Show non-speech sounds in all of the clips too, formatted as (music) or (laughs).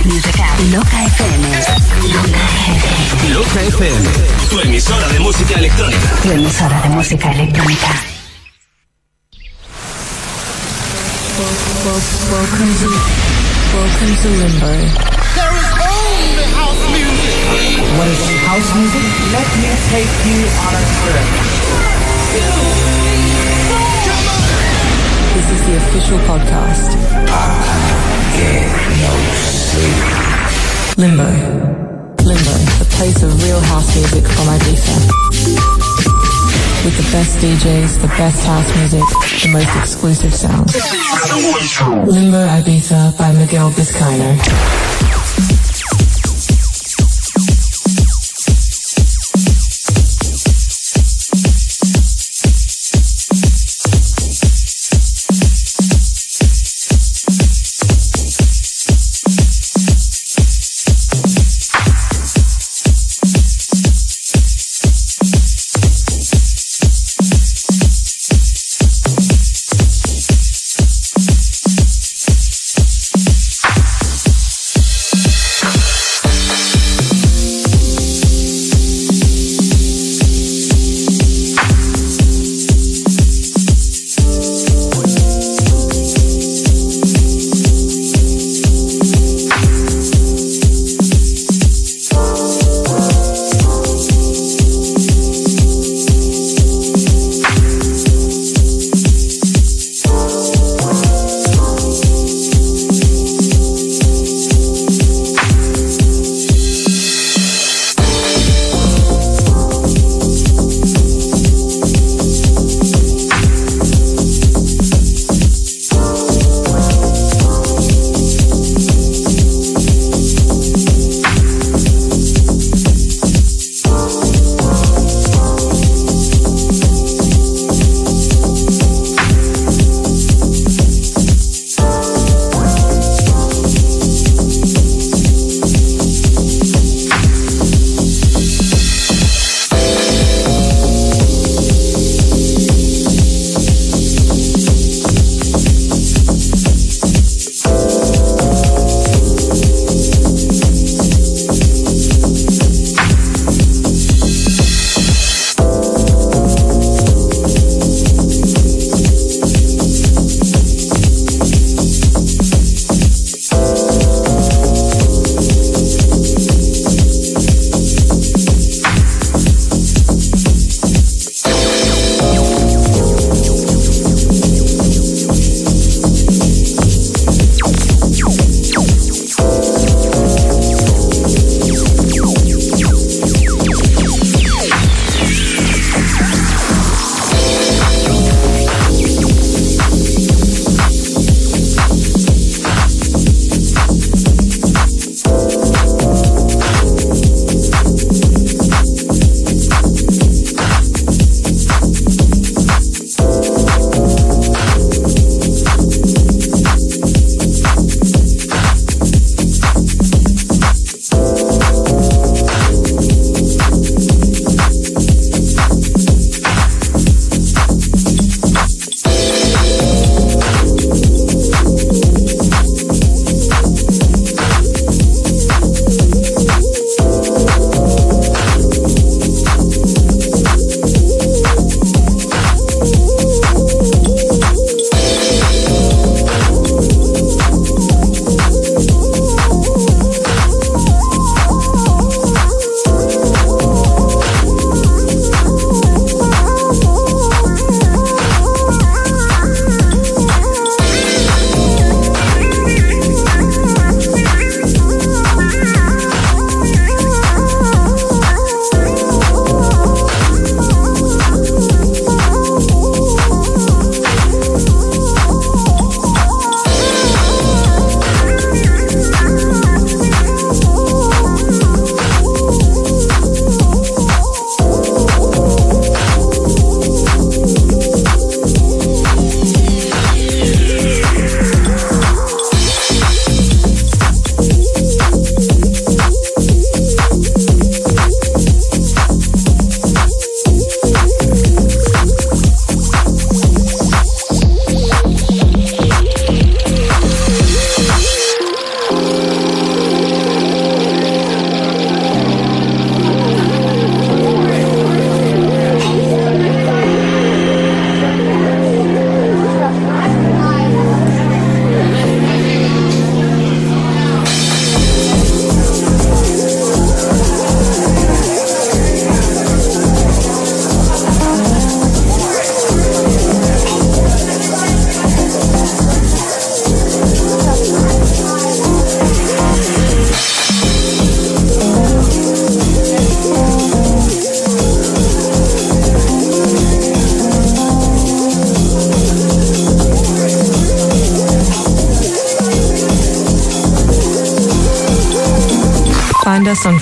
House Music App. Loca FM. Loca FM. Loca FM. Tu emisora de música electrónica. Tu emisora de música electrónica. Welcome to, welcome to Limbo. There is only house music. What is house music? Let me take you on a trip. This is the official podcast. Get no sleep. Limbo. Limbo, the place of real house music from Ibiza. With the best DJs, the best house music, the most exclusive sounds. Limbo Ibiza by Miguel Vizcaino.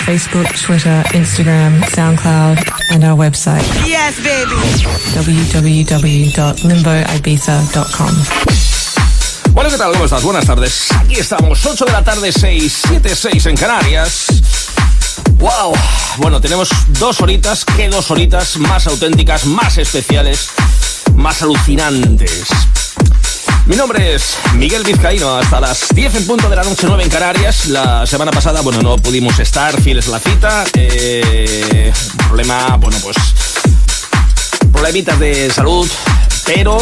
Facebook, Twitter, Instagram, SoundCloud, and our website. Yes, baby. www.limboibiza.com. Bueno, ¿qué tal? ¿Cómo estás? Buenas tardes. Aquí estamos, 8 de la tarde, 6, 7, 6 en Canarias. ¡Wow! Bueno, tenemos dos horitas, ¿qué dos horitas más auténticas, más especiales, más alucinantes? Mi nombre es Miguel Vizcaíno, hasta las 10 en punto de la noche 9 en Canarias. La semana pasada, bueno, no pudimos estar fieles a la cita. Eh, problema, bueno, pues problemitas de salud, pero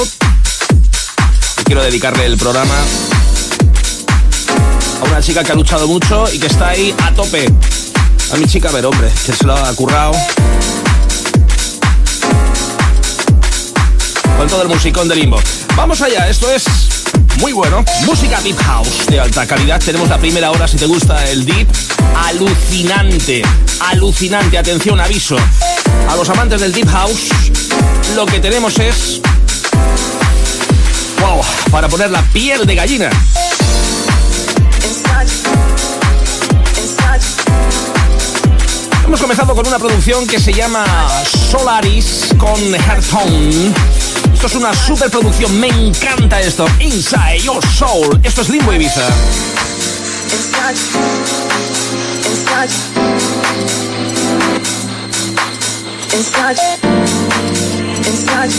quiero dedicarle el programa a una chica que ha luchado mucho y que está ahí a tope. A mi chica, a ver, hombre, que se lo ha currado. Todo el musicón de limbo. Vamos allá, esto es muy bueno. Música Deep House de alta calidad. Tenemos la primera hora, si te gusta el Deep. Alucinante, alucinante. Atención, aviso. A los amantes del Deep House, lo que tenemos es... ¡Wow! Para poner la piel de gallina. Hemos comenzado con una producción que se llama Solaris con Hearthstone. Esto es una superproducción, me encanta esto. Inside Your Soul. Esto es Limbo Ibiza. Inside, inside,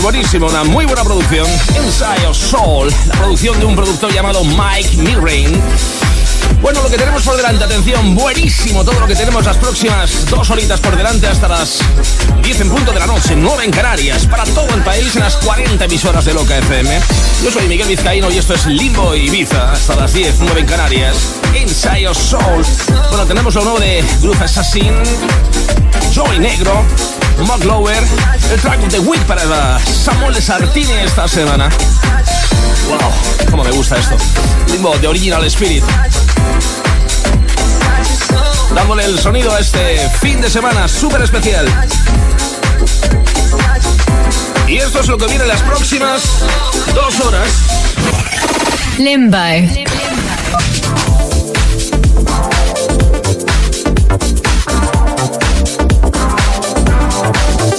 buenísimo, una muy buena producción. Inside of Soul, la producción de un productor llamado Mike Milrain. Bueno, lo que tenemos por delante, atención, buenísimo todo lo que tenemos las próximas dos horitas por delante hasta las 10 en punto de la noche, 9 en Canarias, para todo el país en las 40 emisoras de Loca FM. Yo soy Miguel Vizcaíno y esto es Limbo Ibiza hasta las 10, 9 en Canarias. Of Soul. Bueno, tenemos lo nuevo de Groove Assassin, Joy Negro, Mark el track de Week para Samuel Sartini esta semana. Wow, cómo me gusta esto. Limbo de Original Spirit. Dándole el sonido a este fin de semana súper especial. Y esto es lo que viene en las próximas dos horas. Limbo.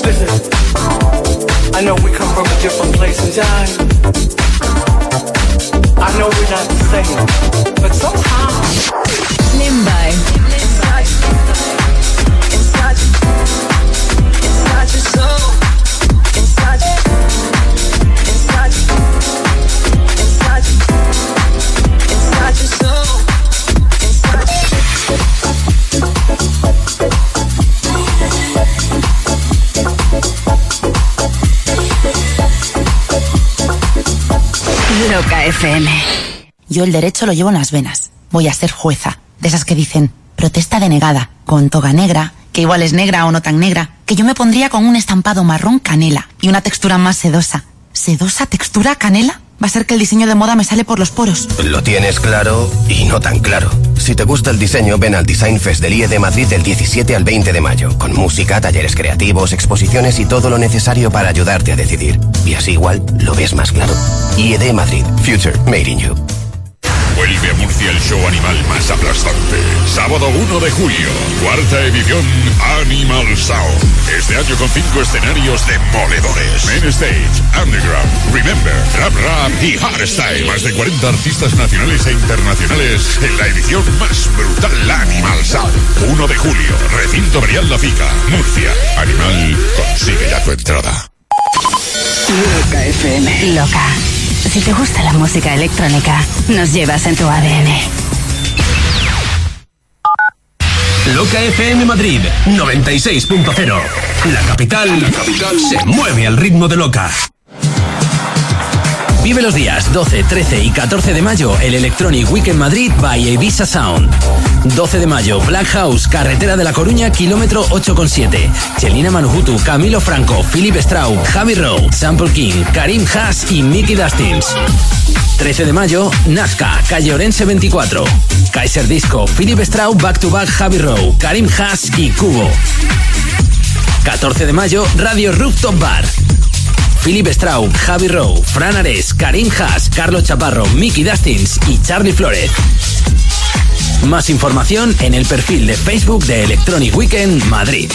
Listen, I know we come from a different place and time. I know we're not the same, but somehow. Limbo. Inside, inside, inside your soul. Inside, inside, Loca FM. Yo el derecho lo llevo en las venas. Voy a ser jueza. De esas que dicen, protesta denegada, con toga negra, que igual es negra o no tan negra, que yo me pondría con un estampado marrón canela y una textura más sedosa. ¿Sedosa textura canela? Va a ser que el diseño de moda me sale por los poros. Lo tienes claro y no tan claro. Si te gusta el diseño, ven al Design Fest del IE de Madrid del 17 al 20 de mayo, con música, talleres creativos, exposiciones y todo lo necesario para ayudarte a decidir. Y así igual lo ves más claro. IED Madrid, Future Made in You. Vuelve a Murcia el show animal más aplastante. Sábado 1 de julio, cuarta edición Animal Sound. Este año con cinco escenarios demoledores. Main Stage, Underground, Remember, Trap Rap y Hardstyle. Más de 40 artistas nacionales e internacionales en la edición más brutal Animal Sound. 1 de julio, recinto Brial La Fica, Murcia. Animal, consigue ya tu entrada. Loca FM. Loca. Si te gusta la música electrónica, nos llevas en tu ADN. Loca FM Madrid 96.0. La capital, la capital se mueve al ritmo de Loca. Vive los días 12, 13 y 14 de mayo el Electronic Weekend Madrid by Ibiza Sound. 12 de mayo, Black House, Carretera de la Coruña, kilómetro 8,7. Chelina Manujutu, Camilo Franco, Philip Straub, Javi Rowe, Sample King, Karim Haas y Mickey Dustins. 13 de mayo, Nazca, Calle Orense 24. Kaiser Disco, Philip Straub, Back to Back, Javi Rowe, Karim Haas y Cubo. 14 de mayo, Radio Rooftop Bar. Philip Straub, Javi Rowe, Fran Ares, Karim Haas, Carlos Chaparro, Mickey Dustins y Charlie Flores. Más información en el perfil de Facebook de Electronic Weekend Madrid.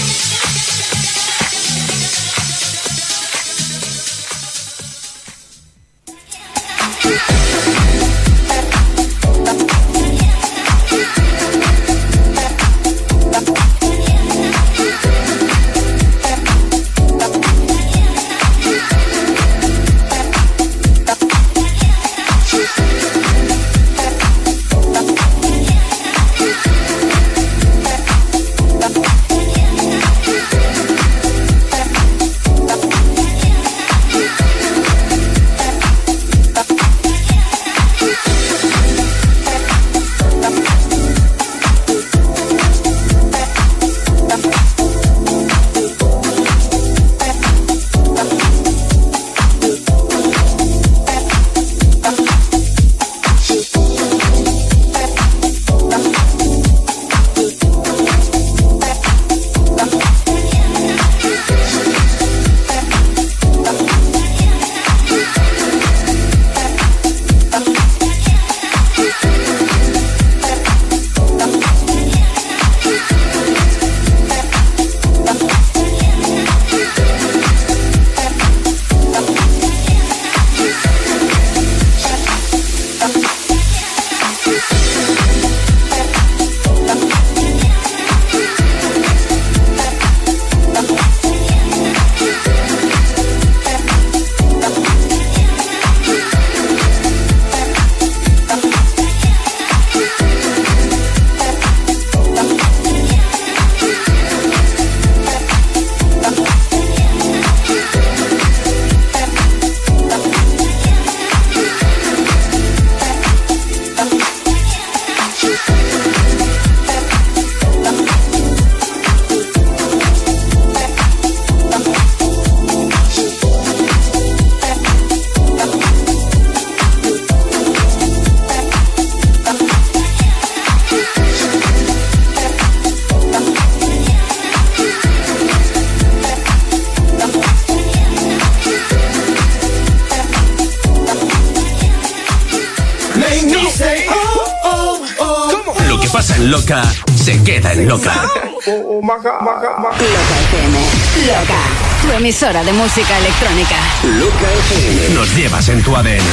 Emisora de música electrónica. Loca FM. Nos llevas en tu ADN.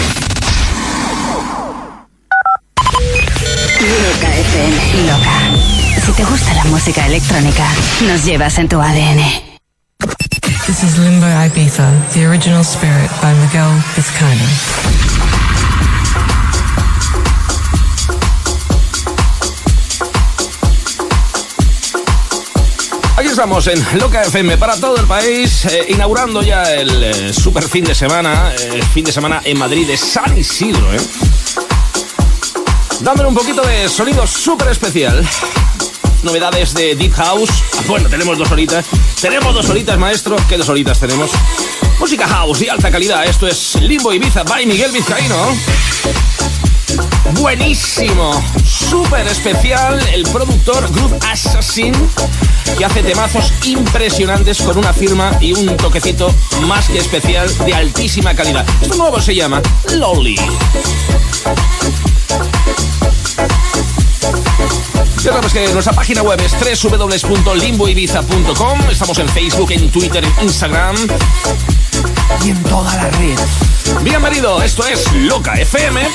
Loca FM. Loca. Si te gusta la música electrónica, nos llevas en tu ADN. Estamos en Loca FM para todo el país, eh, inaugurando ya el eh, super fin de semana, eh, fin de semana en Madrid de San Isidro, ¿eh? Dándole un poquito de sonido súper especial. Novedades de Deep House. Ah, Bueno, tenemos dos horitas. Tenemos dos horitas, maestro. ¿Qué dos horitas tenemos? Música house de alta calidad. Esto es Limbo Ibiza by Miguel Vizcaíno. Buenísimo, súper especial el productor Groove Assassin que hace temazos impresionantes con una firma y un toquecito más que especial de altísima calidad. Esto nuevo se llama Lowly. Ya sabes que nuestra página web es www.limboibiza.com. Estamos en Facebook, en Twitter, en Instagram y en toda la red. Bienvenido, esto es Loca FM.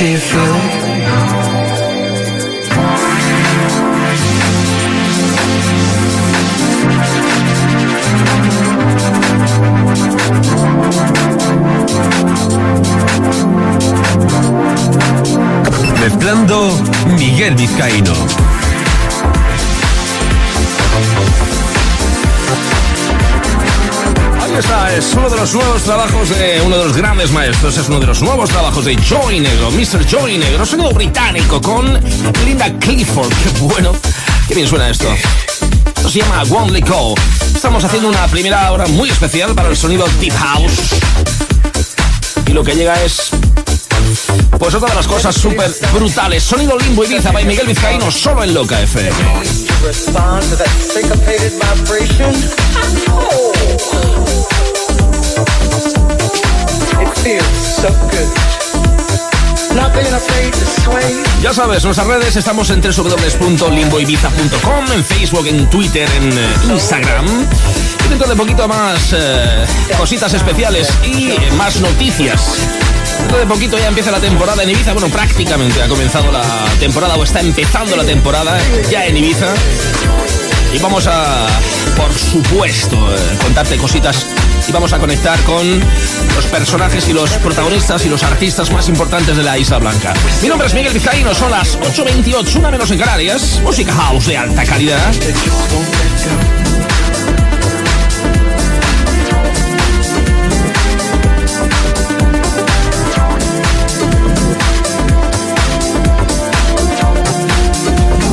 Do you feel? Mezclando Miguel Vizcaíno. Es uno de los nuevos trabajos de uno de los grandes maestros, es uno de los nuevos trabajos de Joey Negro, Mr. Joey Negro, sonido británico con Linda Clifford. Qué bueno, qué bien suena esto. Esto se llama One Call. Estamos haciendo una primera hora muy especial para el sonido Deep House. Y lo que llega es pues otra de las cosas súper brutales. Sonido Limbo Ibiza by Miguel Vizcaíno solo en Loca FM. (laughs) Ya sabes, nuestras redes estamos en www.limboibiza.com, en Facebook, en Twitter, en eh, Instagram. Y dentro de poquito más eh, cositas especiales y más noticias. Dentro de poquito ya empieza la temporada en Ibiza. Bueno, prácticamente ha comenzado la temporada o está empezando la temporada ya en Ibiza. Y vamos a, por supuesto, eh, contarte cositas y vamos a conectar con los personajes y los protagonistas y los artistas más importantes de la Isla Blanca. Mi nombre es Miguel Vizcaíno, son las 8.28, una menos en Canarias. Música house de alta calidad.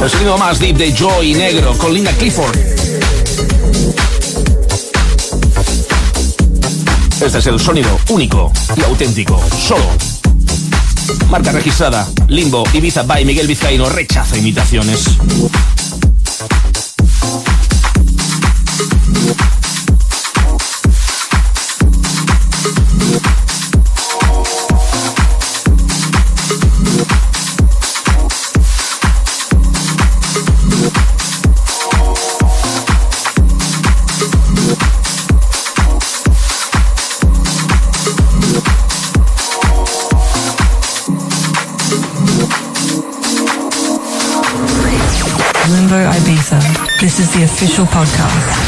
El más deep de Joy Negro con Linda Clifford. Este es el sonido único y auténtico, solo Marca registrada. Limbo, Ibiza by Miguel Vizcaíno. Rechaza imitaciones. Official podcast.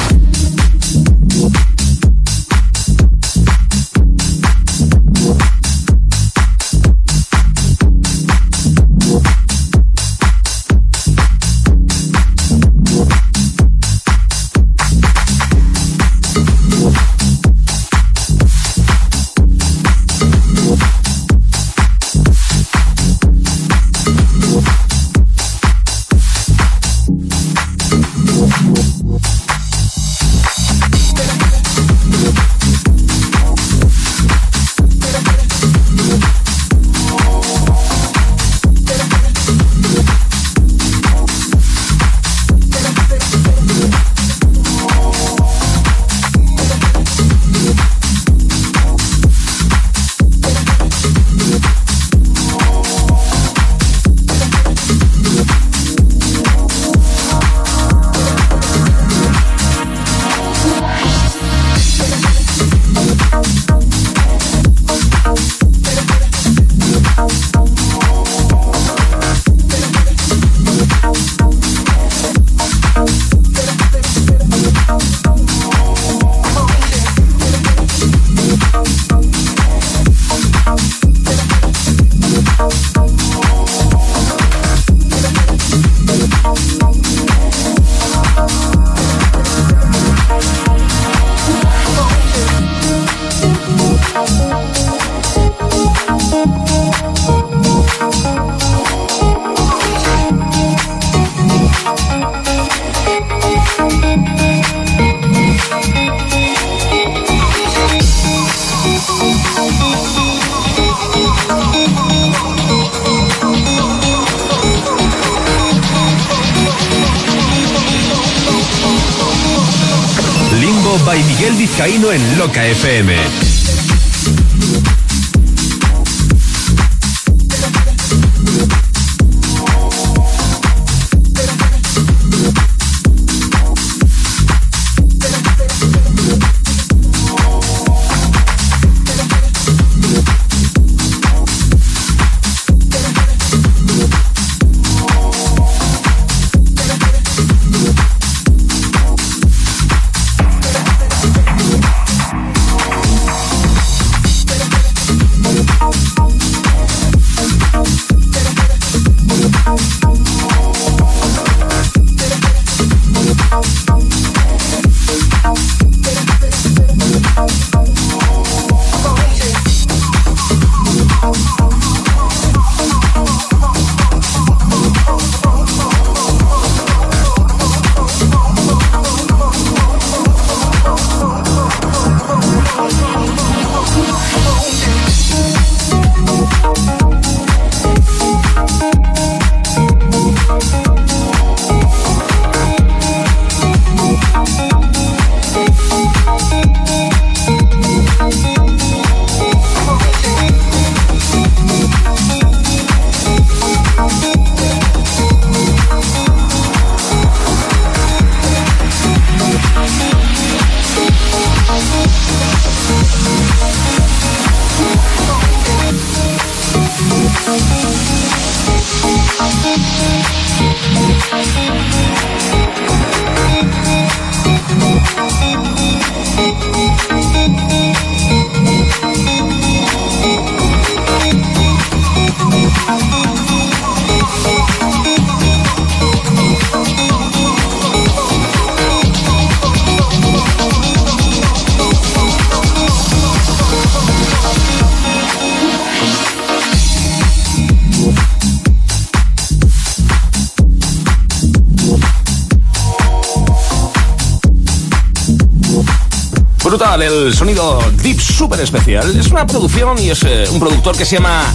Especial. Es una producción y es eh, un productor que se llama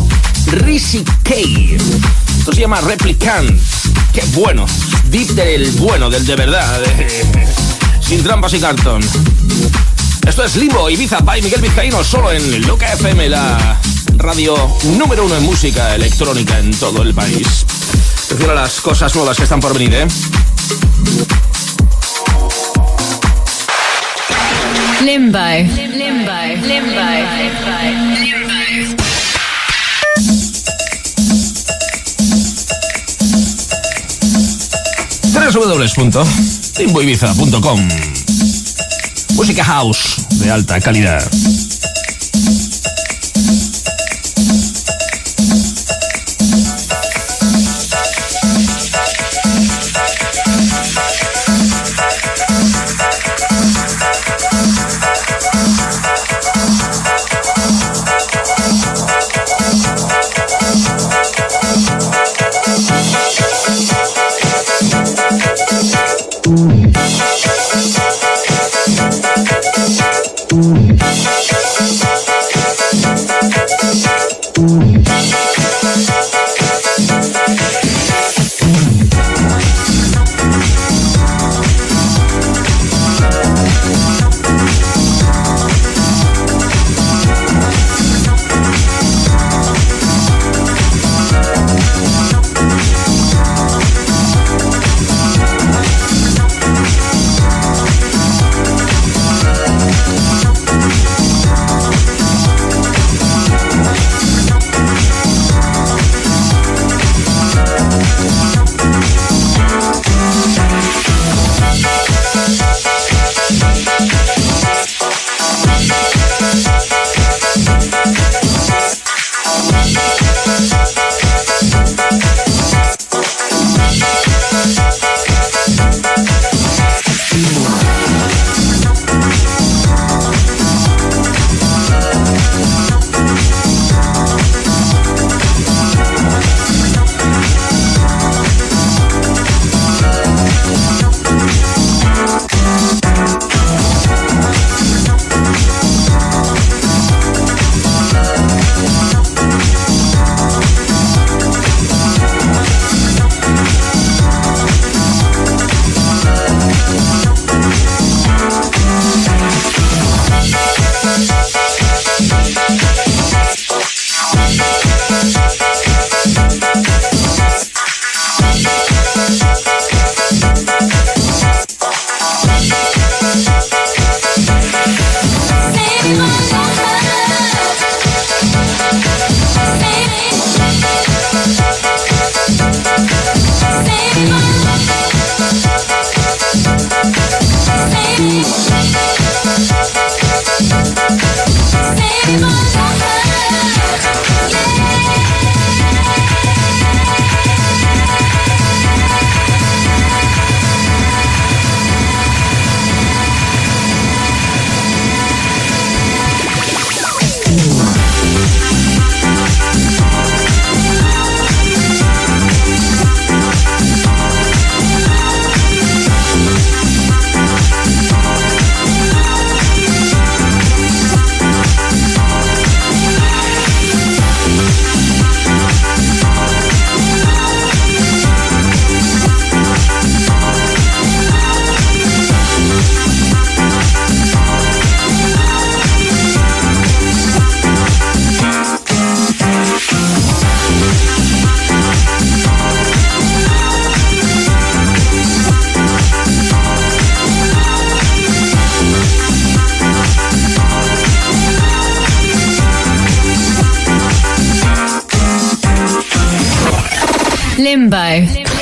Rizzy K. Esto se llama Replicant. Qué bueno. Deep del bueno, del de verdad. (laughs) Sin trampas y cartón. Esto es Limbo, Ibiza, by Miguel Vizcaíno, solo en Loca FM, la radio número uno en música electrónica en todo el país. A las cosas nuevas que están por venir, ¿eh? Limbo. Www.limboibiza.com Música house de alta calidad. Limbo. Limbo.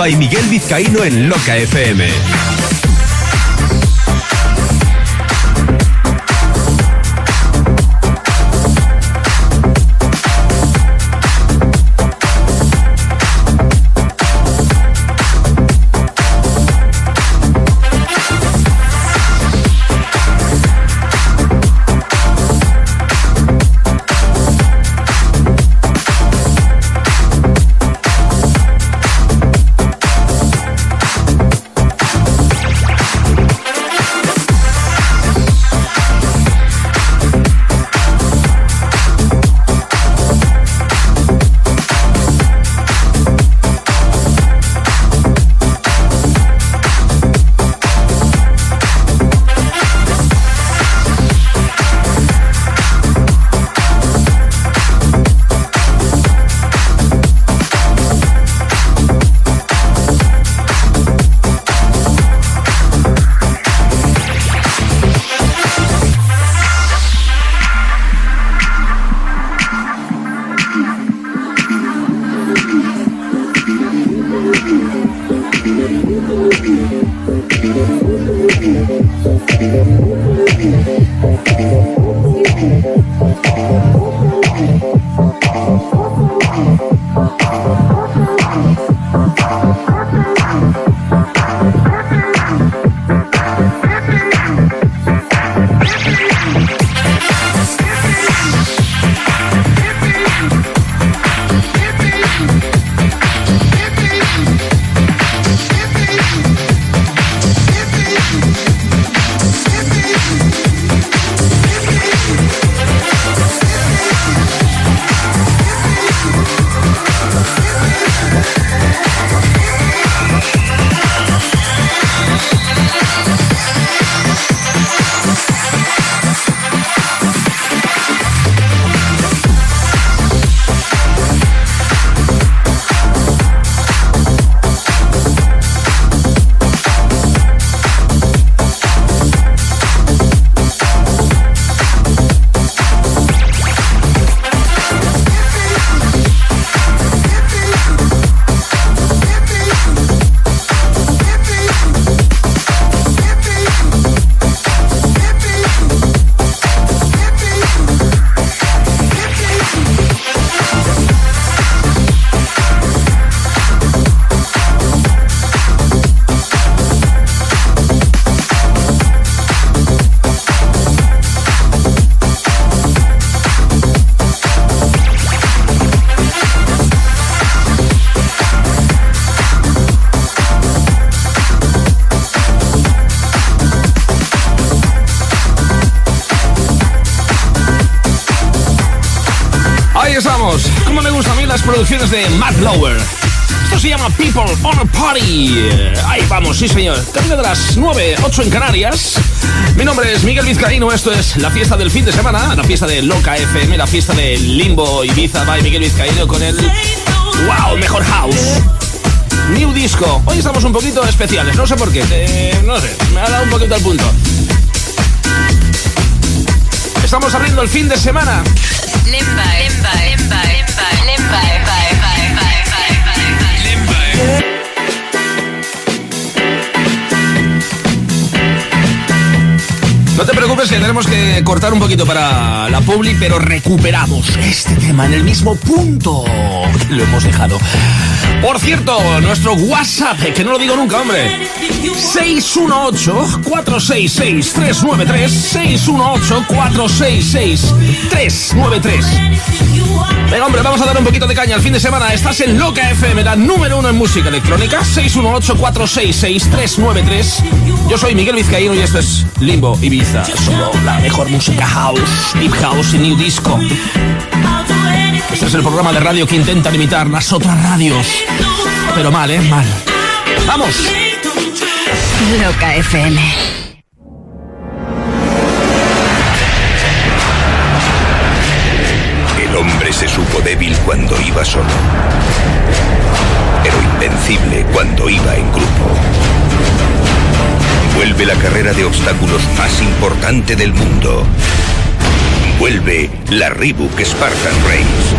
By Miguel Vizcaíno en Loca FM. Producciones de Matt Lower. Esto se llama People on a Party. Ahí vamos, sí señor. Camino de las 9, 8 en Canarias. Mi nombre es Miguel Vizcaíno. Esto es la fiesta del fin de semana. La fiesta de Loca FM. La fiesta de Limbo Ibiza by Miguel Vizcaíno con el... ¡Wow! Mejor house. New Disco. Hoy estamos un poquito especiales. No sé por qué. Eh, no sé. Me ha dado un poquito al punto. Estamos abriendo el fin de semana. Limba, limba, limba, limba, limba, No te preocupes que tenemos que cortar un poquito para la publi, pero recuperamos este tema en el mismo punto que lo hemos dejado. Por cierto, nuestro WhatsApp, que no lo digo nunca, hombre. 618-466-393. 618-466-393. Venga, hombre, vamos a dar un poquito de caña al fin de semana. Estás en Loca FM, la número uno en música electrónica. 618-466-393. Yo soy Miguel Vizcaíno y esto es Limbo Ibiza. Solo la mejor música house, deep house y new disco. Este es el programa de radio que intenta limitar las otras radios. Pero mal, ¿eh? Mal. ¡Vamos! Loca FM. Cuando iba solo, pero invencible cuando iba en grupo. Vuelve la carrera de obstáculos más importante del mundo. Vuelve la Reebok Spartan Race.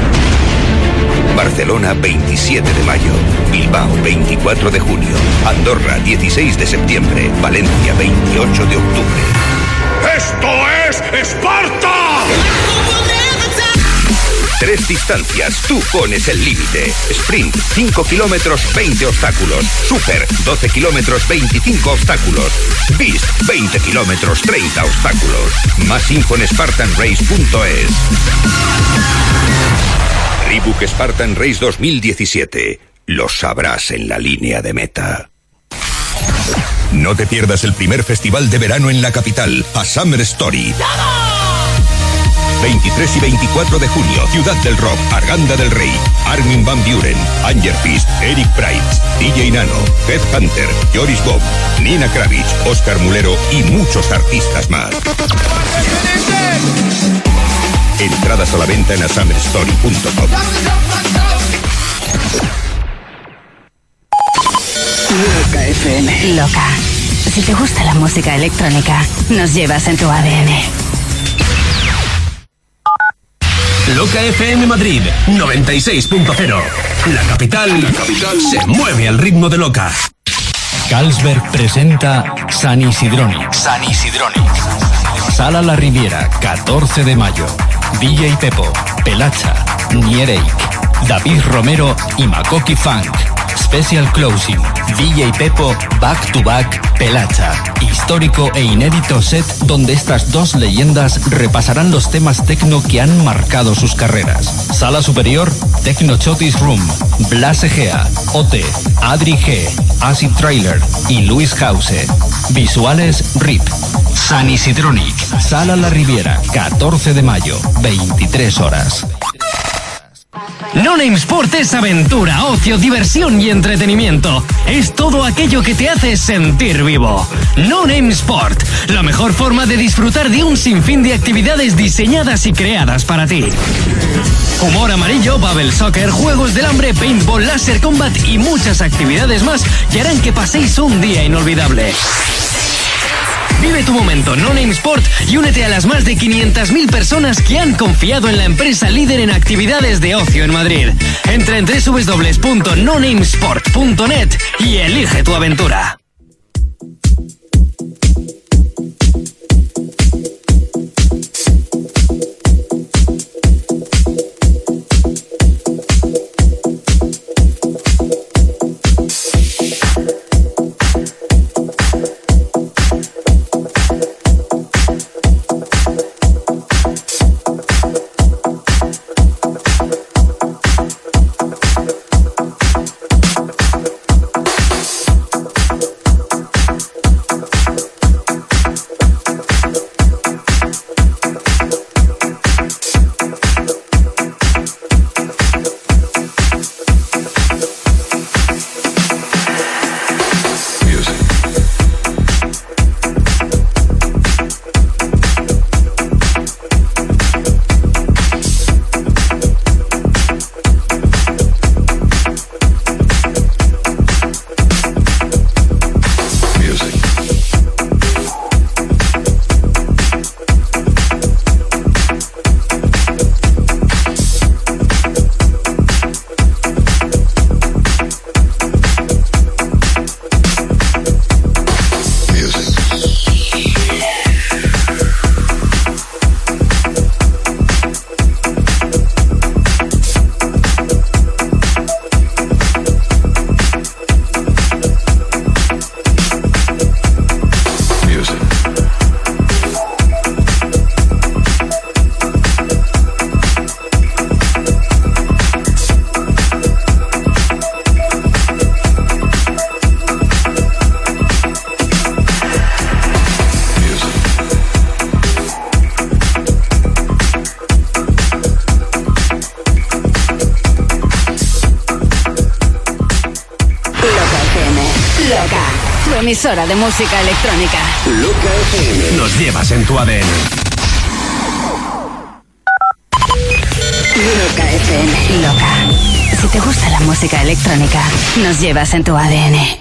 Barcelona. Barcelona 27 de mayo, Bilbao 24 de junio, Andorra 16 de septiembre, Valencia 28 de octubre. ¡Esto es Esparta! Tres distancias, tú pones el límite. Sprint, 5 kilómetros, 20 obstáculos. Super, 12 kilómetros, 25 obstáculos. Beast, 20 kilómetros, 30 obstáculos. Más info en spartanrace.es. Reebok Spartan Race 2017. Lo sabrás en la línea de meta. No te pierdas el primer festival de verano en la capital, a Summer Story. 23 y 24 de junio, Ciudad del Rock, Arganda del Rey, Armin Van Buren, Anger Fist, Eric Price, DJ Nano, Hunter, Joris Bob, Nina Kravitz, Oscar Mulero y muchos artistas más. Entradas a la venta en asummerstory.com. Loca FM. Loca. Si te gusta la música electrónica, nos llevas en tu ADN. Loca FM Madrid 96.0. La capital, la capital se mueve al ritmo de Loca. Carlsberg presenta San Isidronic. San Isidronic. Sala La Riviera, 14 de mayo. DJ Pepo, Pelacha, Niereik, David Romero y Makoki Funk. Special Closing. DJ Pepo, Back to Back, Pelacha. Histórico e inédito set donde estas dos leyendas repasarán los temas tecno que han marcado sus carreras. Sala superior, Tecno Chotis Room, Blas Egea, Ote, Adri G, Acid Trailer y Luis House. Visuales RIP. San Isidronic. Sala La Riviera, 14 de mayo, 23 horas. No Name Sport es aventura, ocio, diversión y entretenimiento. Es todo aquello que te hace sentir vivo. No Name Sport, la mejor forma de disfrutar de un sinfín de actividades diseñadas y creadas para ti. Humor amarillo, Babel Soccer, juegos del hambre, paintball, laser combat y muchas actividades más que harán que paséis un día inolvidable. Vive tu momento No Name Sport y únete a las más de 500.000 personas que han confiado en la empresa líder en actividades de ocio en Madrid. Entra en www.nonamesport.net y elige tu aventura. Emisora de música electrónica. Loca FM. Nos llevas en tu ADN. Loca FM. Loca. Si te gusta la música electrónica, nos llevas en tu ADN.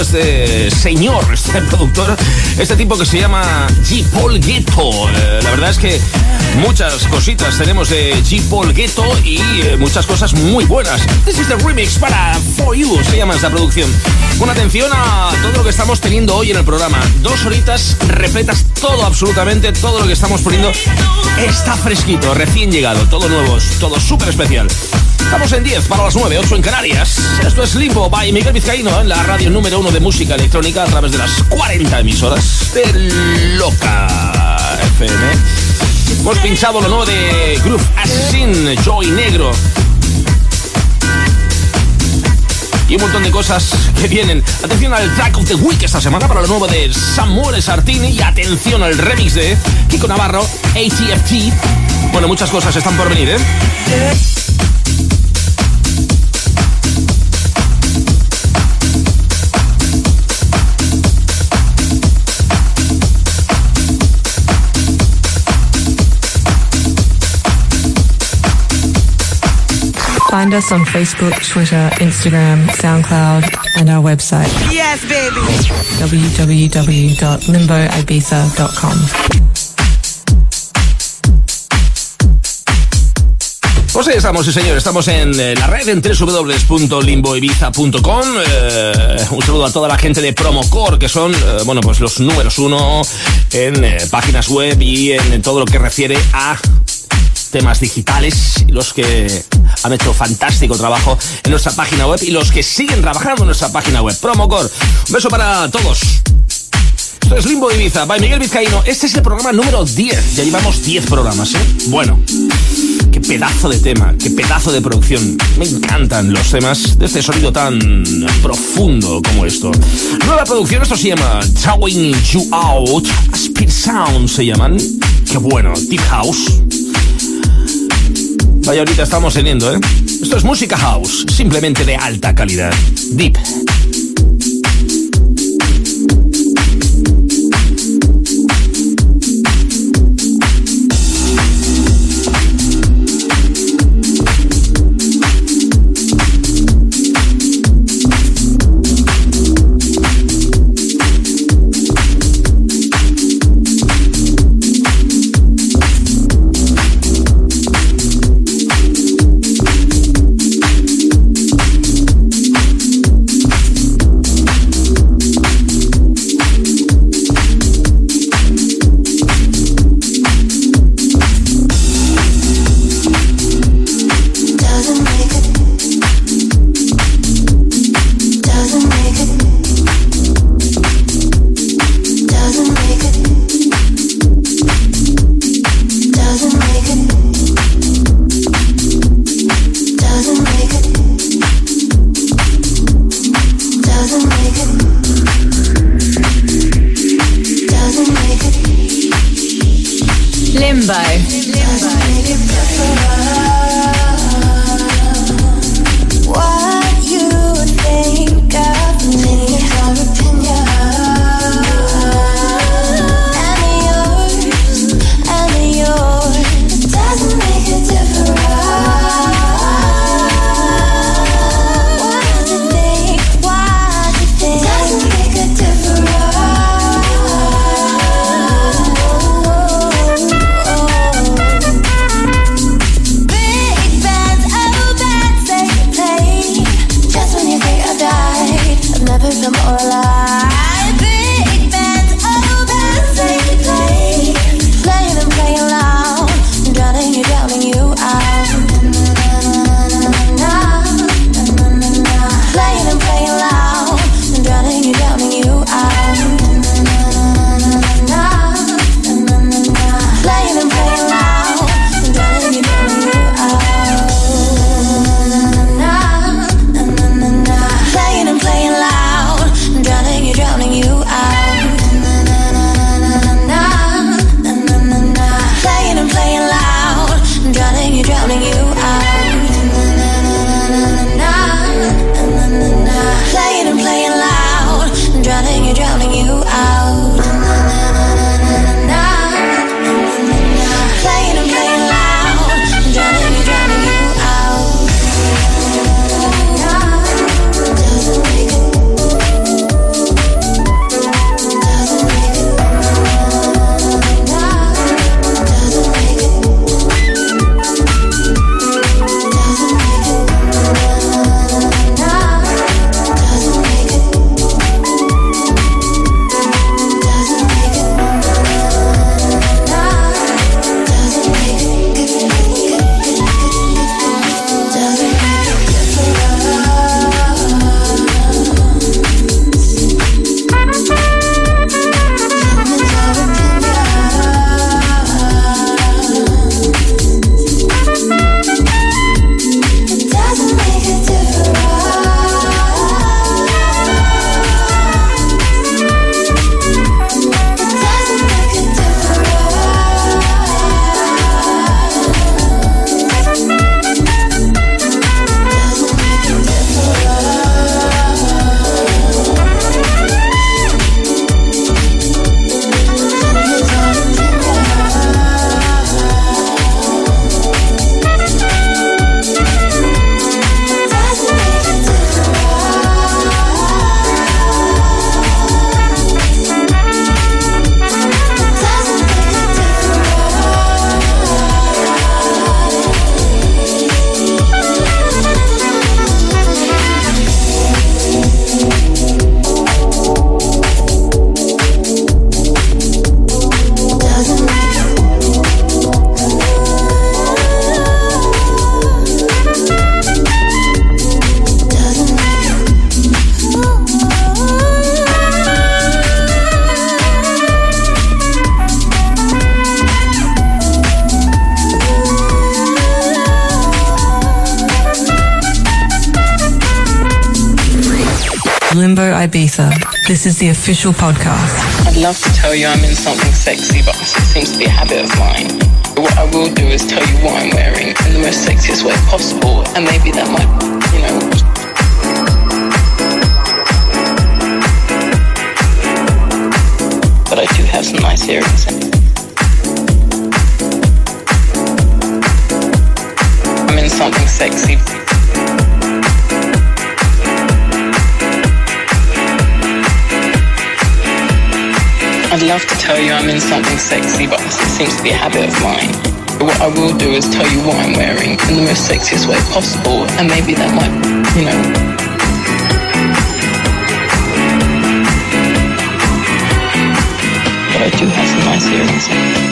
Este señor, (laughs) este productor, este tipo que se llama G. Paul Ghetto. Eh, la verdad es que muchas cositas tenemos de G. Paul Ghetto y eh, muchas cosas muy buenas. This is the remix para For You, se llama esta producción. Con atención a todo lo que estamos teniendo hoy en el programa. Dos horitas repletas, todo, absolutamente todo lo que estamos poniendo está fresquito, recién llegado, todo nuevo, todo súper especial. Estamos en 10 para las 9, 8 en Canarias. Esto es Limbo by Miguel Vizcaíno en la radio número 1 de música electrónica a través de las 40 emisoras de Loca FM. Hemos pinchado lo nuevo de Groove Assassin, Joy Negro. Y un montón de cosas que vienen. Atención al track of the week esta semana para lo nuevo de Samuel Sartini. Y atención al remix de Kiko Navarro, ATFT. Bueno, muchas cosas están por venir, ¿eh? Find us on Facebook, Twitter, Instagram, SoundCloud, and our website. Yes, baby. www.limboibiza.com. Pues ahí estamos, sí señor, estamos en eh, la red en www.limboibiza.com eh, Un saludo a toda la gente de Promocore, que son, eh, bueno, pues los números uno en eh, páginas web y en, en todo lo que refiere a temas digitales, y los que han hecho fantástico trabajo en nuestra página web y los que siguen trabajando en nuestra página web. Promocore, un beso para todos. Esto es Limbo Ibiza, by Miguel Vizcaíno. Este es el programa número 10. Ya llevamos 10 programas, ¿eh? Bueno, qué pedazo de tema, qué pedazo de producción. Me encantan los temas de este sonido tan profundo como esto. Nueva producción, esto se llama Towing You Out. Speed Sound se llaman. Qué bueno, Deep House. Vaya, ahorita estamos teniendo, ¿eh? Esto es música house, simplemente de alta calidad. Deep. This is the official podcast. I'd love to tell you I'm in something sexy, but it seems to be a habit of mine. What I will do is tell you what I'm wearing in the most sexiest way possible, and maybe that might, you know. But I do have some nice earrings. I'm in something sexy. Love to tell you I'm in something sexy, but this seems to be a habit of mine. But what I will do is tell you what I'm wearing in the most sexiest way possible, and maybe that might, you know. But I do have some nice earrings.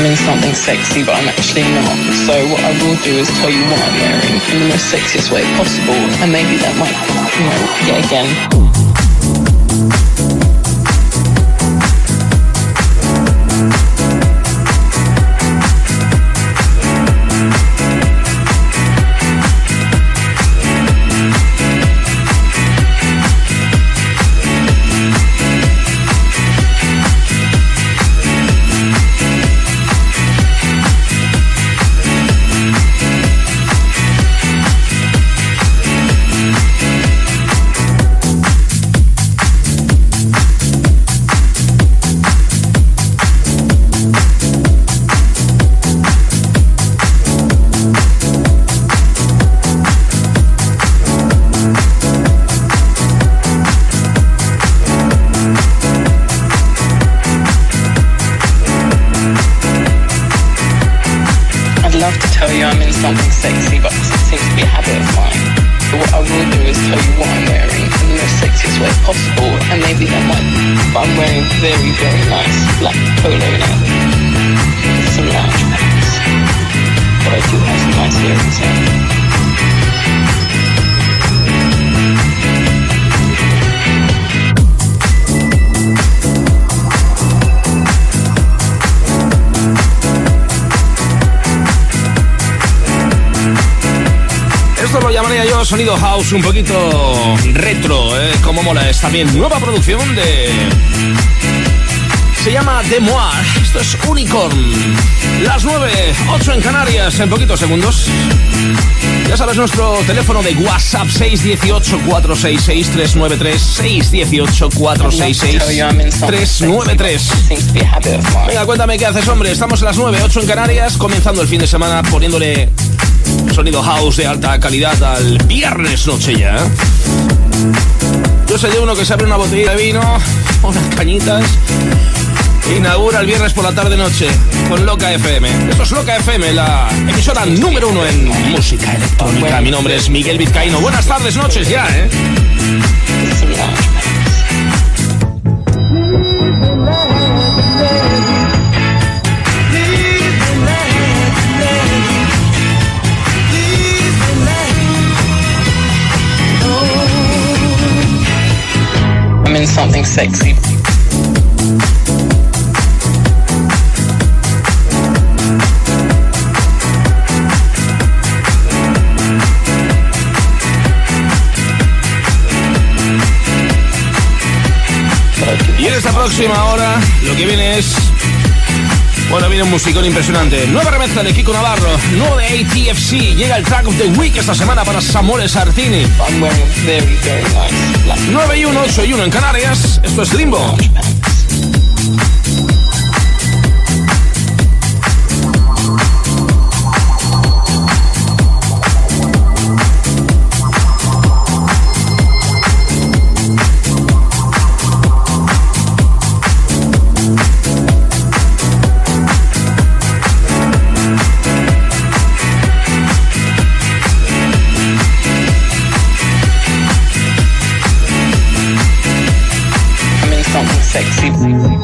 I'm in something sexy, but I'm actually not. So what I will do is tell you what I'm wearing in the most sexiest way possible, and maybe that might, you know, yet again. Un poquito retro, ¿eh? Como mola. Es también nueva producción de... Se llama Demoir. Esto es Unicorn. Las 9, 8 en Canarias, en poquitos segundos. Ya sabes, nuestro teléfono de WhatsApp 618-466-393. 618-466-393. Venga, cuéntame qué haces, hombre. Estamos a las 9, 8 en Canarias, comenzando el fin de semana poniéndole sonido house de alta calidad al viernes noche ya. Yo soy de uno que se abre una botella de vino, (laughs) unas cañitas, e inaugura el viernes por la tarde noche con Loca FM. Esto es Loca FM, la emisora número uno en música electrónica. Mi nombre es Miguel Vizcaíno. Buenas tardes, noches ya, ¿eh? In something sexy. Y en esta próxima hora lo que viene es... Bueno, viene un musicón impresionante. Nueva remezcla de Kiko Navarro, nuevo de ATFC. Llega el track of the week esta semana para Samuel Sartini. 9 y 1, 8 y 1 en Canarias. Esto es Limbo. Something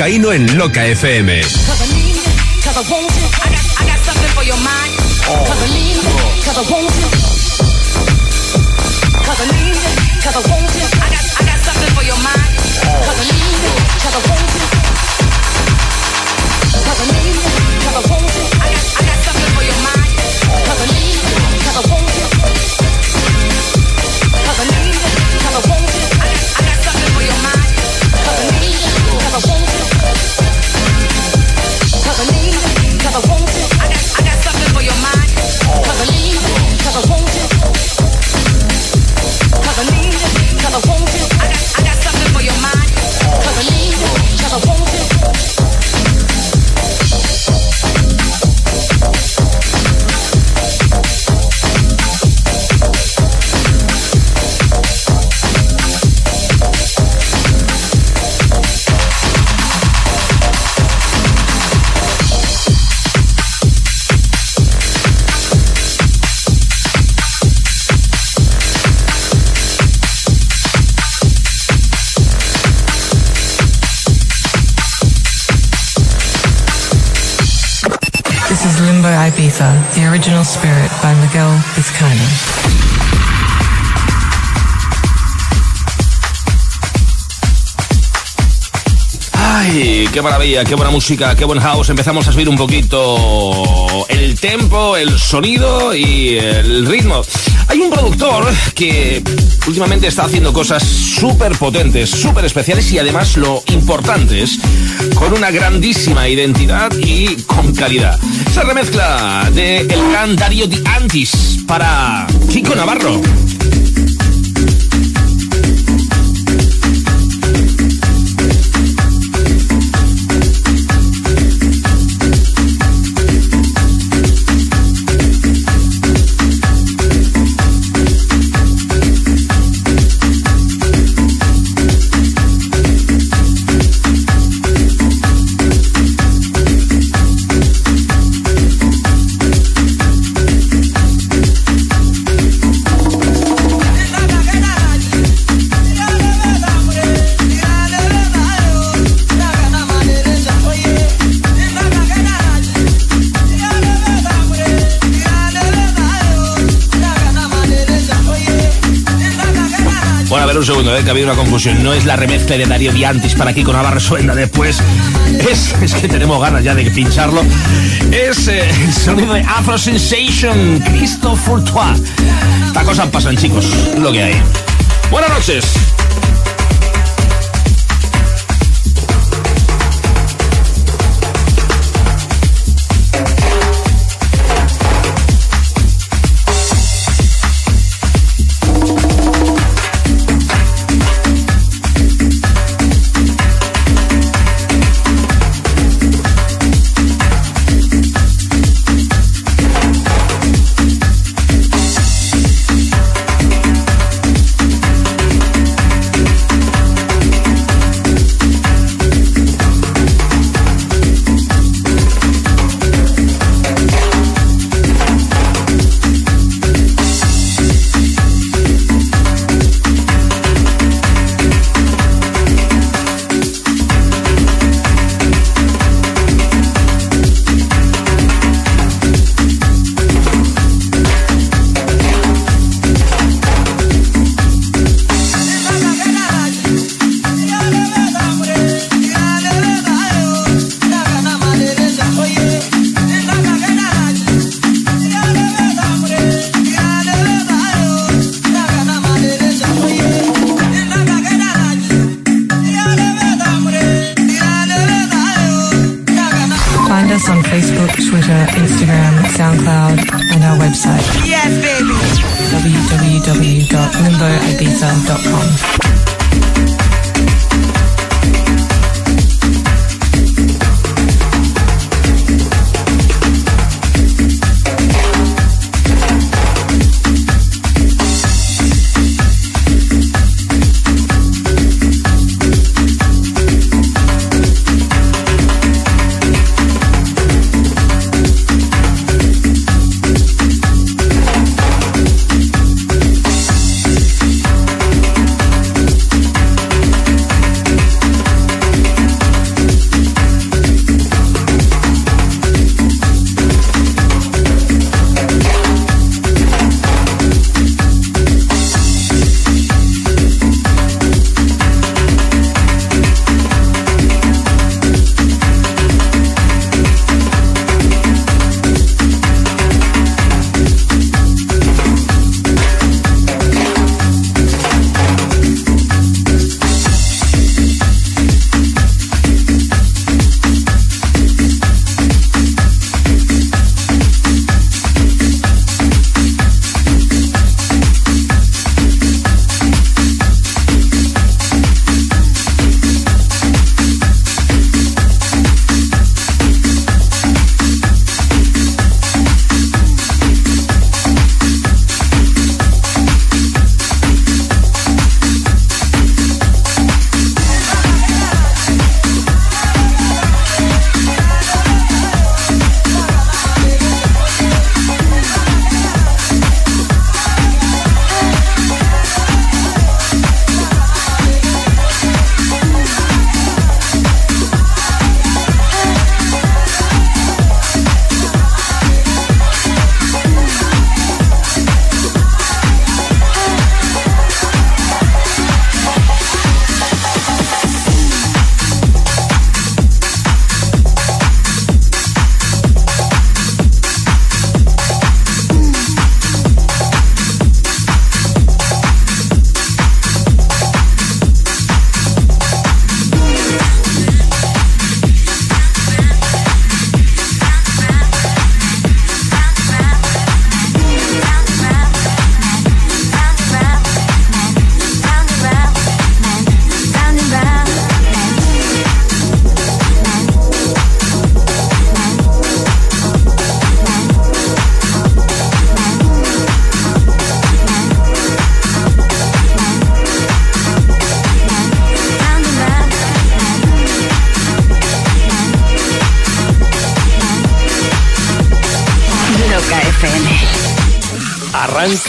Vizcaíno en Loca FM. Qué maravilla, qué buena música, qué buen house. Empezamos a subir un poquito el tempo, el sonido y el ritmo. Hay un productor que últimamente está haciendo cosas súper potentes, súper especiales y además lo importante es con una grandísima identidad y con calidad. Esa remezcla de el gran Dario Di Antis para Kiko Navarro. ha habido una confusión. No es la remezcla de Darío Diantis para aquí con Navarro Suenda después. Es, que tenemos ganas ya de pincharlo. Es eh, el sonido de Afro Sensation, Christophe Courtois. Estas cosas pasan, chicos. Lo que hay. Buenas noches.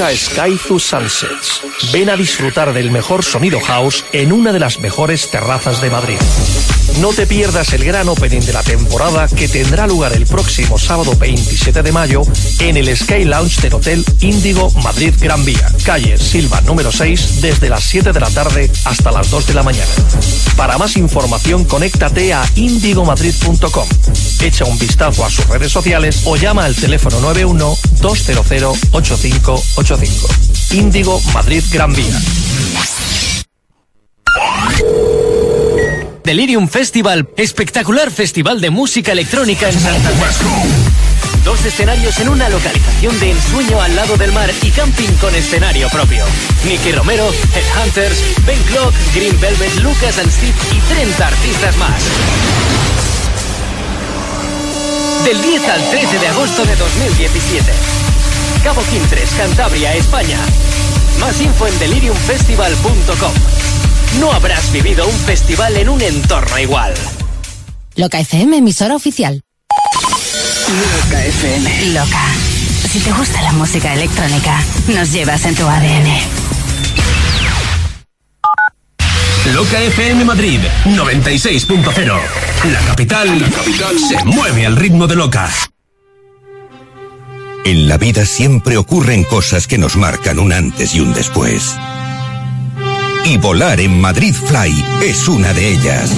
To Sunsets. Ven a disfrutar del mejor sonido house en una de las mejores terrazas de Madrid. No te pierdas el gran opening de la temporada que tendrá lugar el próximo sábado 27 de mayo en el Sky Lounge del Hotel Índigo Madrid Gran Vía, calle Silva número 6, desde las 7 de la tarde hasta las 2 de la mañana. Para más información, conéctate a indigomadrid.com. Echa un vistazo a sus redes sociales o llama al teléfono 91 200 8585. Índigo Madrid Gran Vía. Delirium Festival, espectacular festival de música electrónica en Santa Cruz. Dos escenarios en una localización de ensueño al lado del mar y camping con escenario propio. Nicky Romero, Headhunters, Ben Clock, Green Velvet, Lucas and Steve y 30 artistas más. Del 10 al 13 de agosto de 2017. Cabo Quintres, Cantabria, España. Más info en deliriumfestival.com. No habrás vivido un festival en un entorno igual. Loca FM, emisora oficial. Loca FM. Loca. Si te gusta la música electrónica, nos llevas en tu ADN. Loca FM Madrid 96.0. La capital, la capital se mueve al ritmo de Loca. En la vida siempre ocurren cosas que nos marcan un antes y un después. Y volar en Madrid Fly es una de ellas.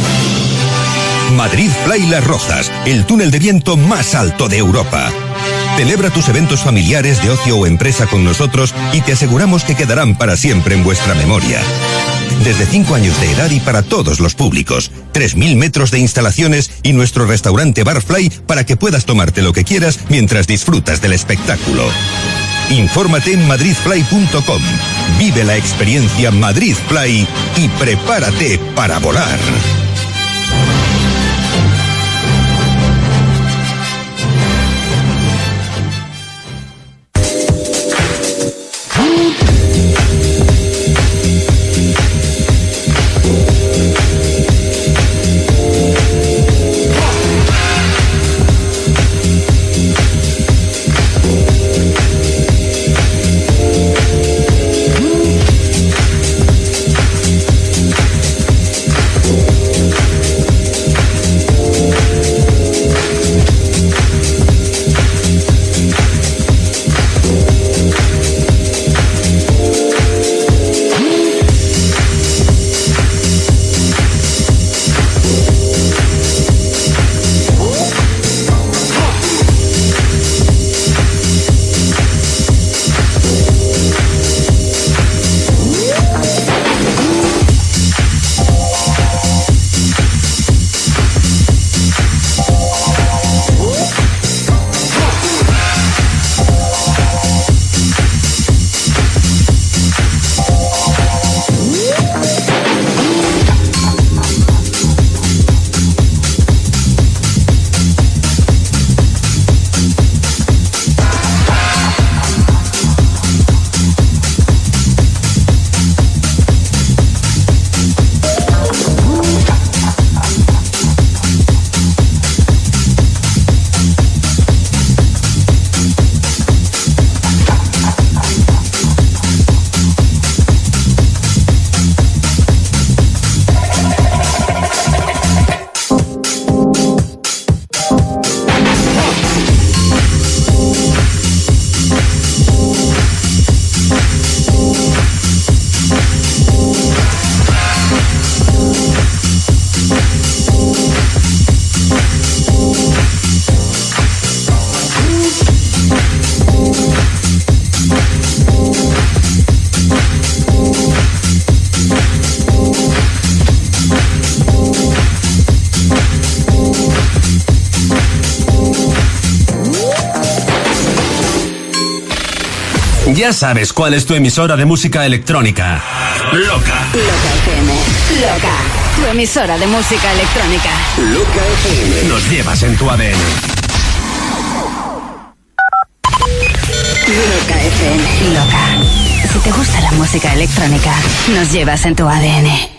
Madrid Fly Las Rozas, el túnel de viento más alto de Europa. Celebra tus eventos familiares de ocio o empresa con nosotros y te aseguramos que quedarán para siempre en vuestra memoria. Desde 5 años de edad y para todos los públicos. 3.000 metros de instalaciones y nuestro restaurante Barfly para que puedas tomarte lo que quieras mientras disfrutas del espectáculo. Infórmate en madridfly.com. Vive la experiencia Madrid Fly y prepárate para volar. Ya sabes cuál es tu emisora de música electrónica. Loca. Loca FM. Loca. Tu emisora de música electrónica. Loca FM. Nos llevas en tu ADN. Loca FM. Loca. Si te gusta la música electrónica, nos llevas en tu ADN.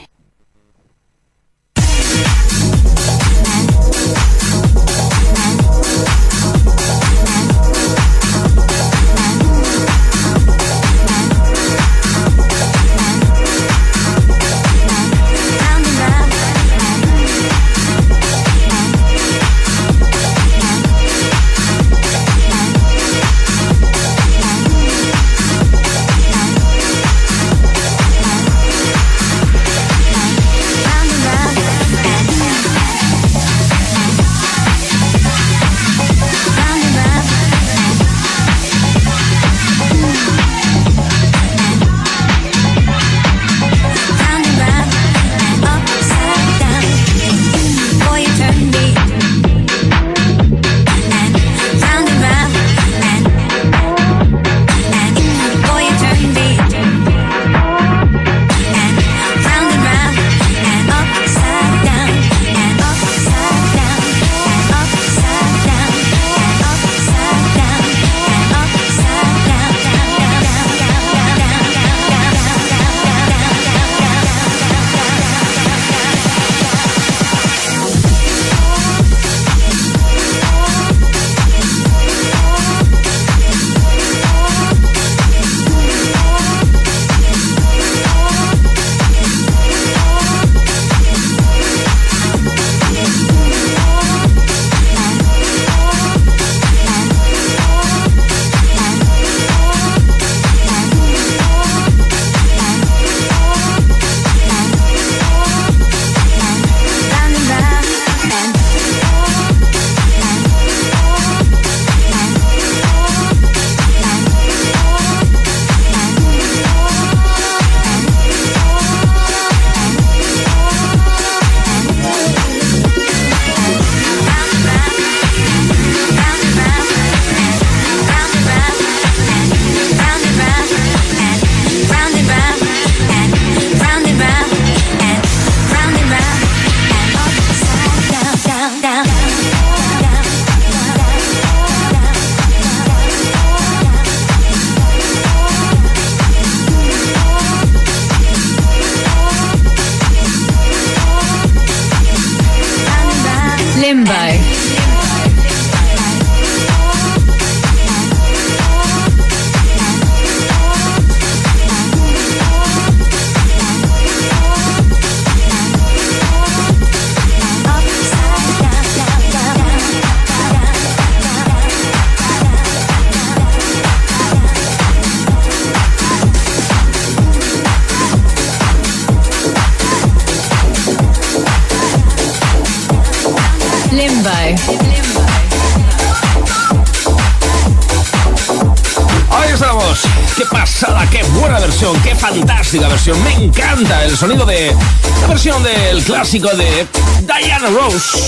Versión. Me encanta el sonido de la versión del clásico de Diana Rose.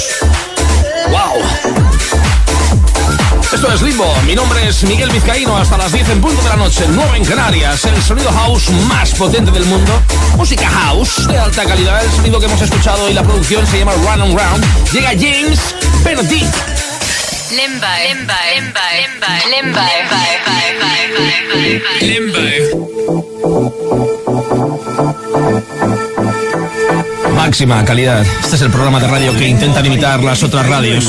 Wow. Esto es Limbo. Mi nombre es Miguel Vizcaíno. Hasta las 10 en punto de la noche. 9 en Canarias. El sonido house más potente del mundo. Música house de alta calidad. El sonido que hemos escuchado y la producción se llama Run and Round. Llega James Benedict. Limbo. Limbo. Limbo. Limbo. Este es el programa de radio que intentan imitar las otras radios.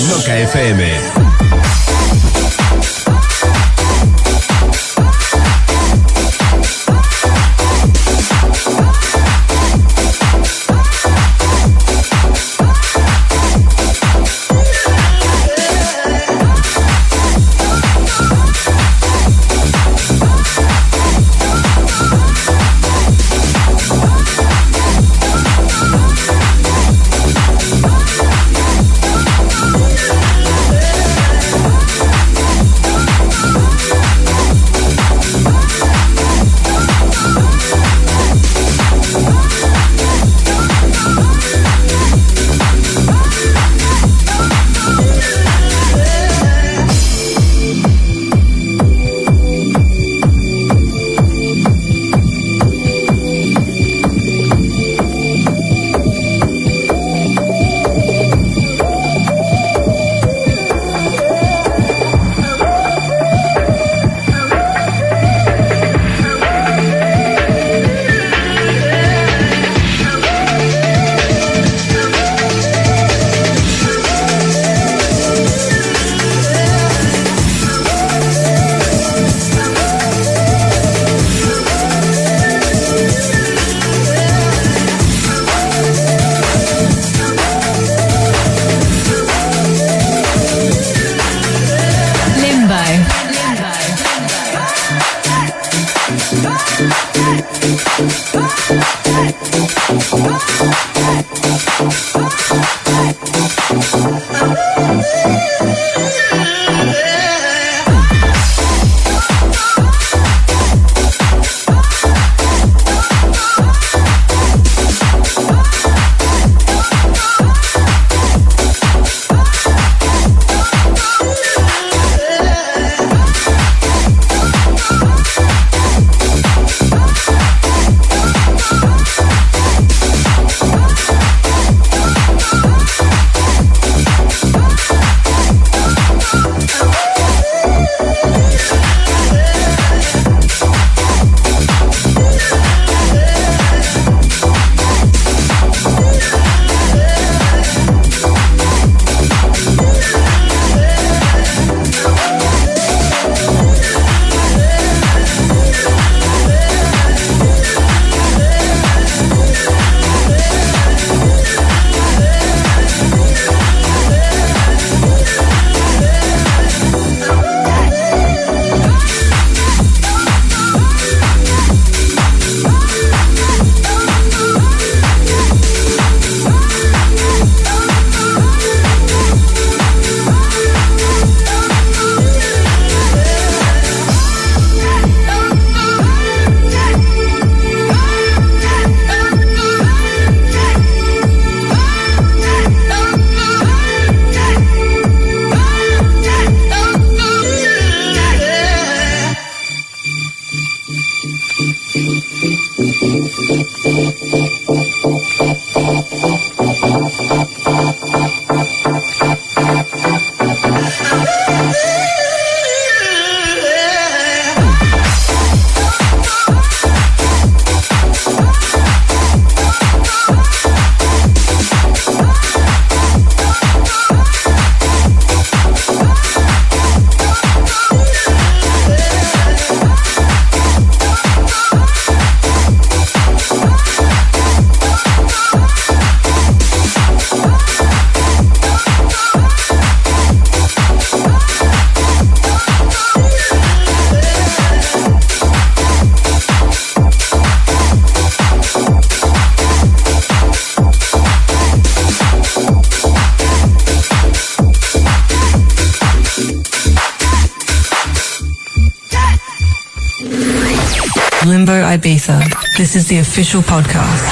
This is the official podcast.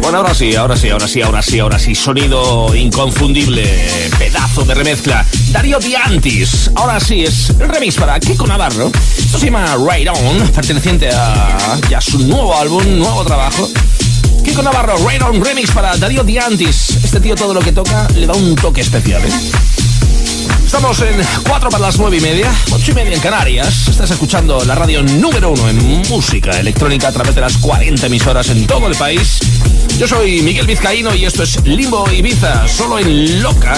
Bueno, ahora sí, ahora sí, ahora sí, ahora sí, ahora sí. Sonido inconfundible, pedazo de remezcla. Darío Diantis. Ahora sí, es remix para Kiko Navarro. Esto se llama Right On, perteneciente a ya su nuevo álbum, nuevo trabajo. Kiko Navarro, Right On Remix para Darío Diantis. Este tío todo lo que toca le da un toque especial, ¿eh? Estamos en 4 para las 9 y media, 8 y media en Canarias. Estás escuchando la radio número uno en música electrónica a través de las 40 emisoras en todo el país. Yo soy Miguel Vizcaíno y esto es Limbo Ibiza, solo en Loca.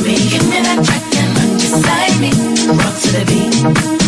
Me, give me that track and run beside me. Rock to the beat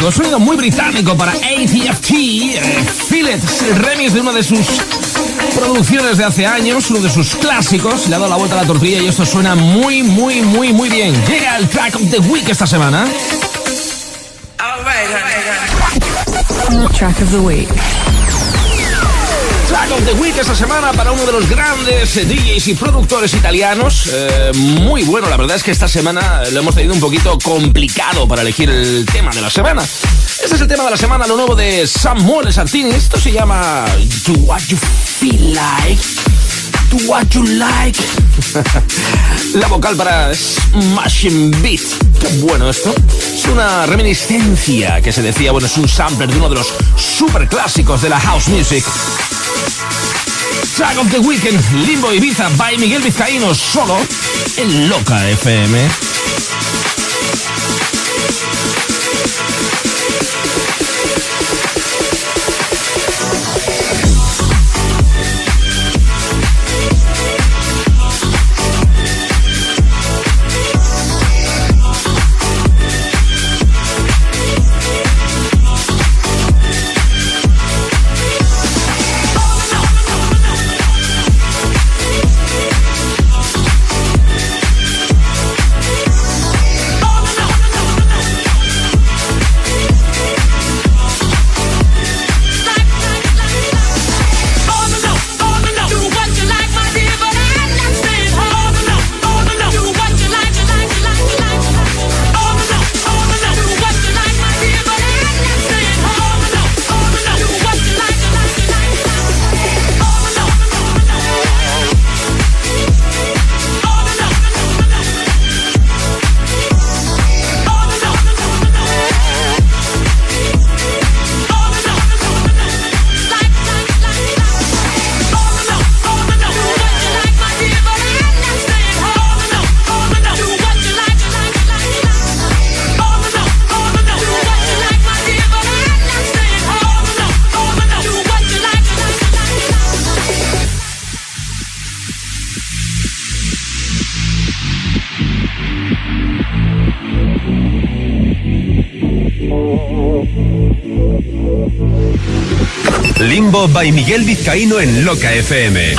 británicos. Sonido muy británico para ATFT. Eh, Feel It, el remix de una de sus producciones de hace años, uno de sus clásicos. Le ha dado la vuelta a la tortilla y esto suena muy, muy, muy, muy bien. Llega el track of the week esta semana. Track of the Week. Track of the Week esta semana para uno de los grandes eh, DJs y productores italianos. Eh, muy bueno, la verdad es que esta semana lo hemos tenido un poquito complicado para elegir el tema de la semana. Este es el tema de la semana, lo nuevo de Samuel Sartini. Esto se llama Do What You Feel Like. Do What You Like. (laughs) la vocal para Smashing Beat. Qué bueno esto. Es una reminiscencia que se decía, bueno, es un sampler de uno de los super clásicos de la house music. Track of the Weekend, Limbo Ibiza by Miguel Vizcaíno, solo en Loca FM. Limbo by Miguel Vizcaíno en Loca FM.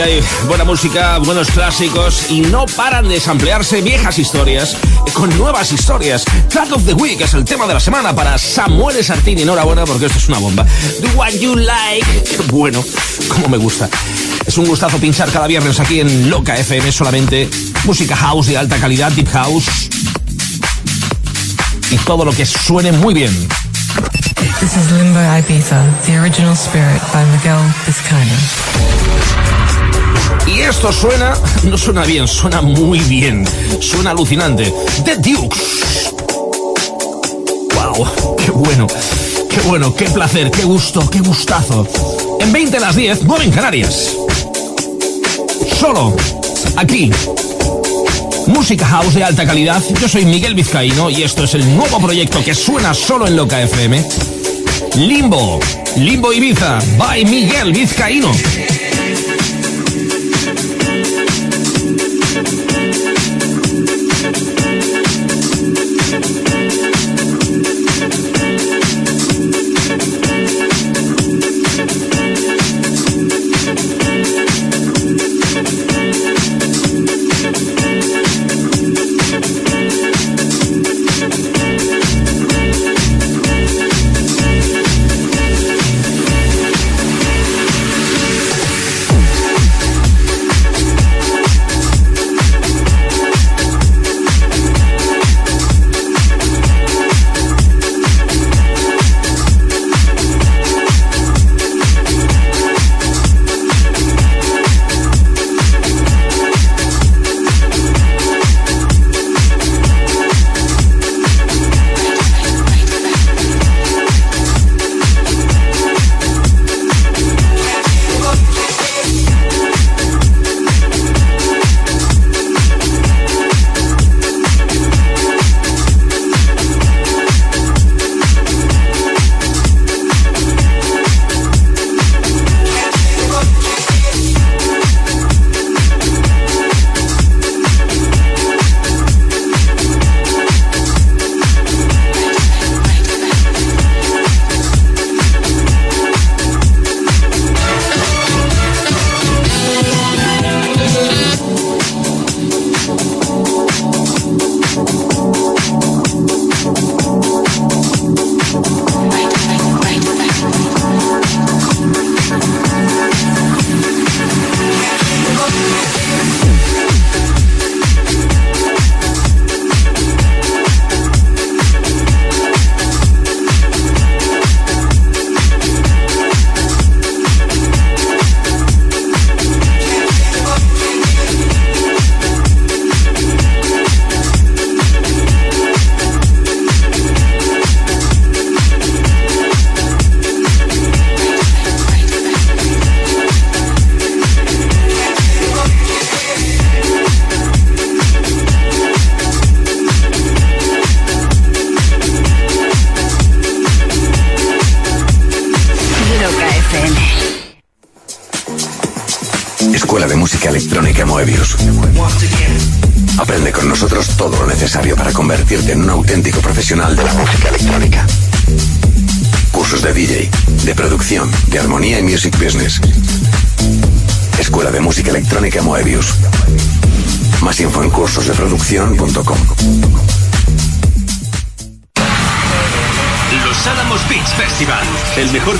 Hay buena música, buenos clásicos y no paran de samplearse viejas historias con nuevas historias. Track of the Week es el tema de la semana para Samuel Sartini. Enhorabuena porque esto es una bomba. Do what you like. Bueno, como me gusta. Es un gustazo pinchar cada viernes aquí en Loca FM solamente música house de alta calidad, deep house y todo lo que suene muy bien. This is Limbo Ibiza, the original spirit by Miguel Vizcaino. Y esto suena, (laughs) no suena bien, suena muy bien, suena alucinante. The Dukes. Wow, qué bueno, qué bueno, qué placer, qué gusto, qué gustazo. En 20 a las 10, 9 en Canarias. Solo, aquí. Música house de alta calidad. Yo soy Miguel Vizcaíno y esto es el nuevo proyecto que suena solo en Loca FM. Limbo, Limbo Ibiza, by Miguel Vizcaíno.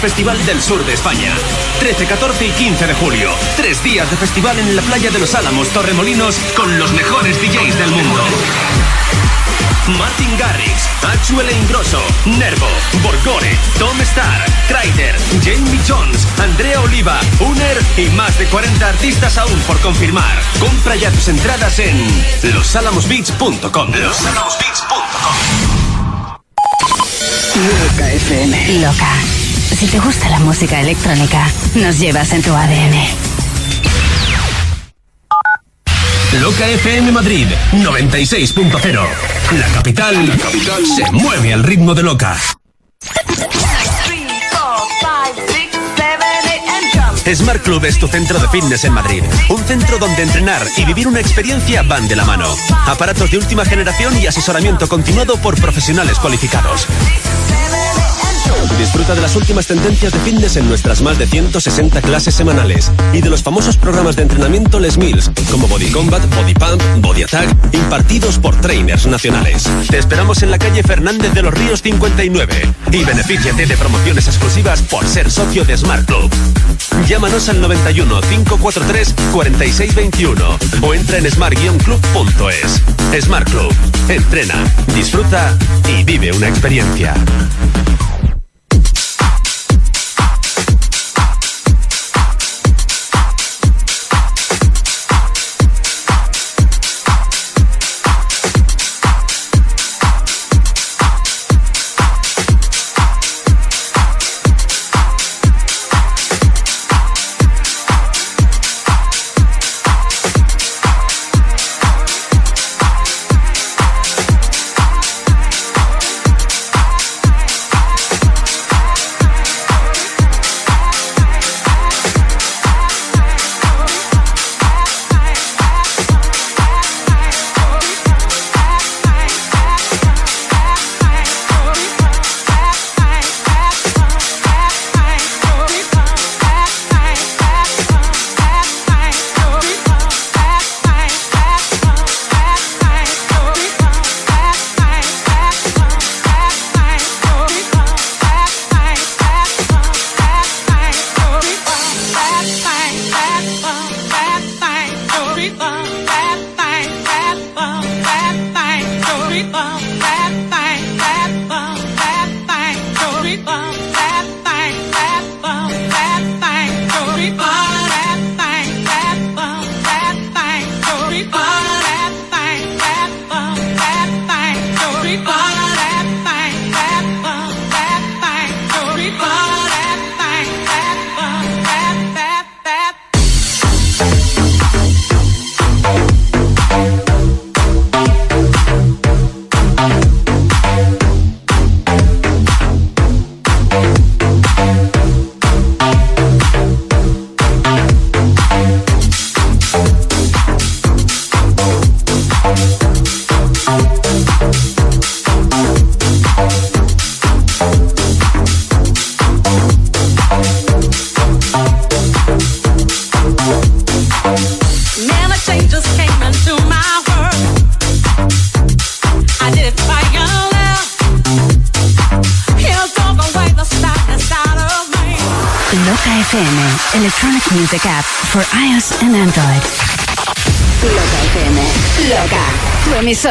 Festival del sur de España. 13, 14 y 15 de julio. Tres días de festival en la playa de Los Álamos, Torremolinos, con los mejores DJs del mundo. Martin Garrix, Axuel Ingrosso, Nervo, Borgore, Tom Star, Kreider, Jamie Jones, Andrea Oliva, Uner y más de 40 artistas aún por confirmar. Compra ya tus entradas en losalamosbeach.com. Losalamosbeach.com. Loca FM. Loca. Si te gusta la música electrónica, nos llevas en tu ADN. Loca FM Madrid 96.0. La capital, la capital se mueve al ritmo de Loca. Smart Club es tu centro de fitness en Madrid. Un centro donde entrenar y vivir una experiencia van de la mano. Aparatos de última generación y asesoramiento continuado por profesionales cualificados. Disfruta de las últimas tendencias de fitness en nuestras más de 160 clases semanales y de los famosos programas de entrenamiento Les Mills, como Body Combat, Body Pump, Body Attack, impartidos por trainers nacionales. Te esperamos en la calle Fernández de los Ríos 59 y benefíciate de promociones exclusivas por ser socio de Smart Club. Llámanos al 91 543 4621 o entra en smart-club.es. Smart Club. Entrena, disfruta y vive una experiencia.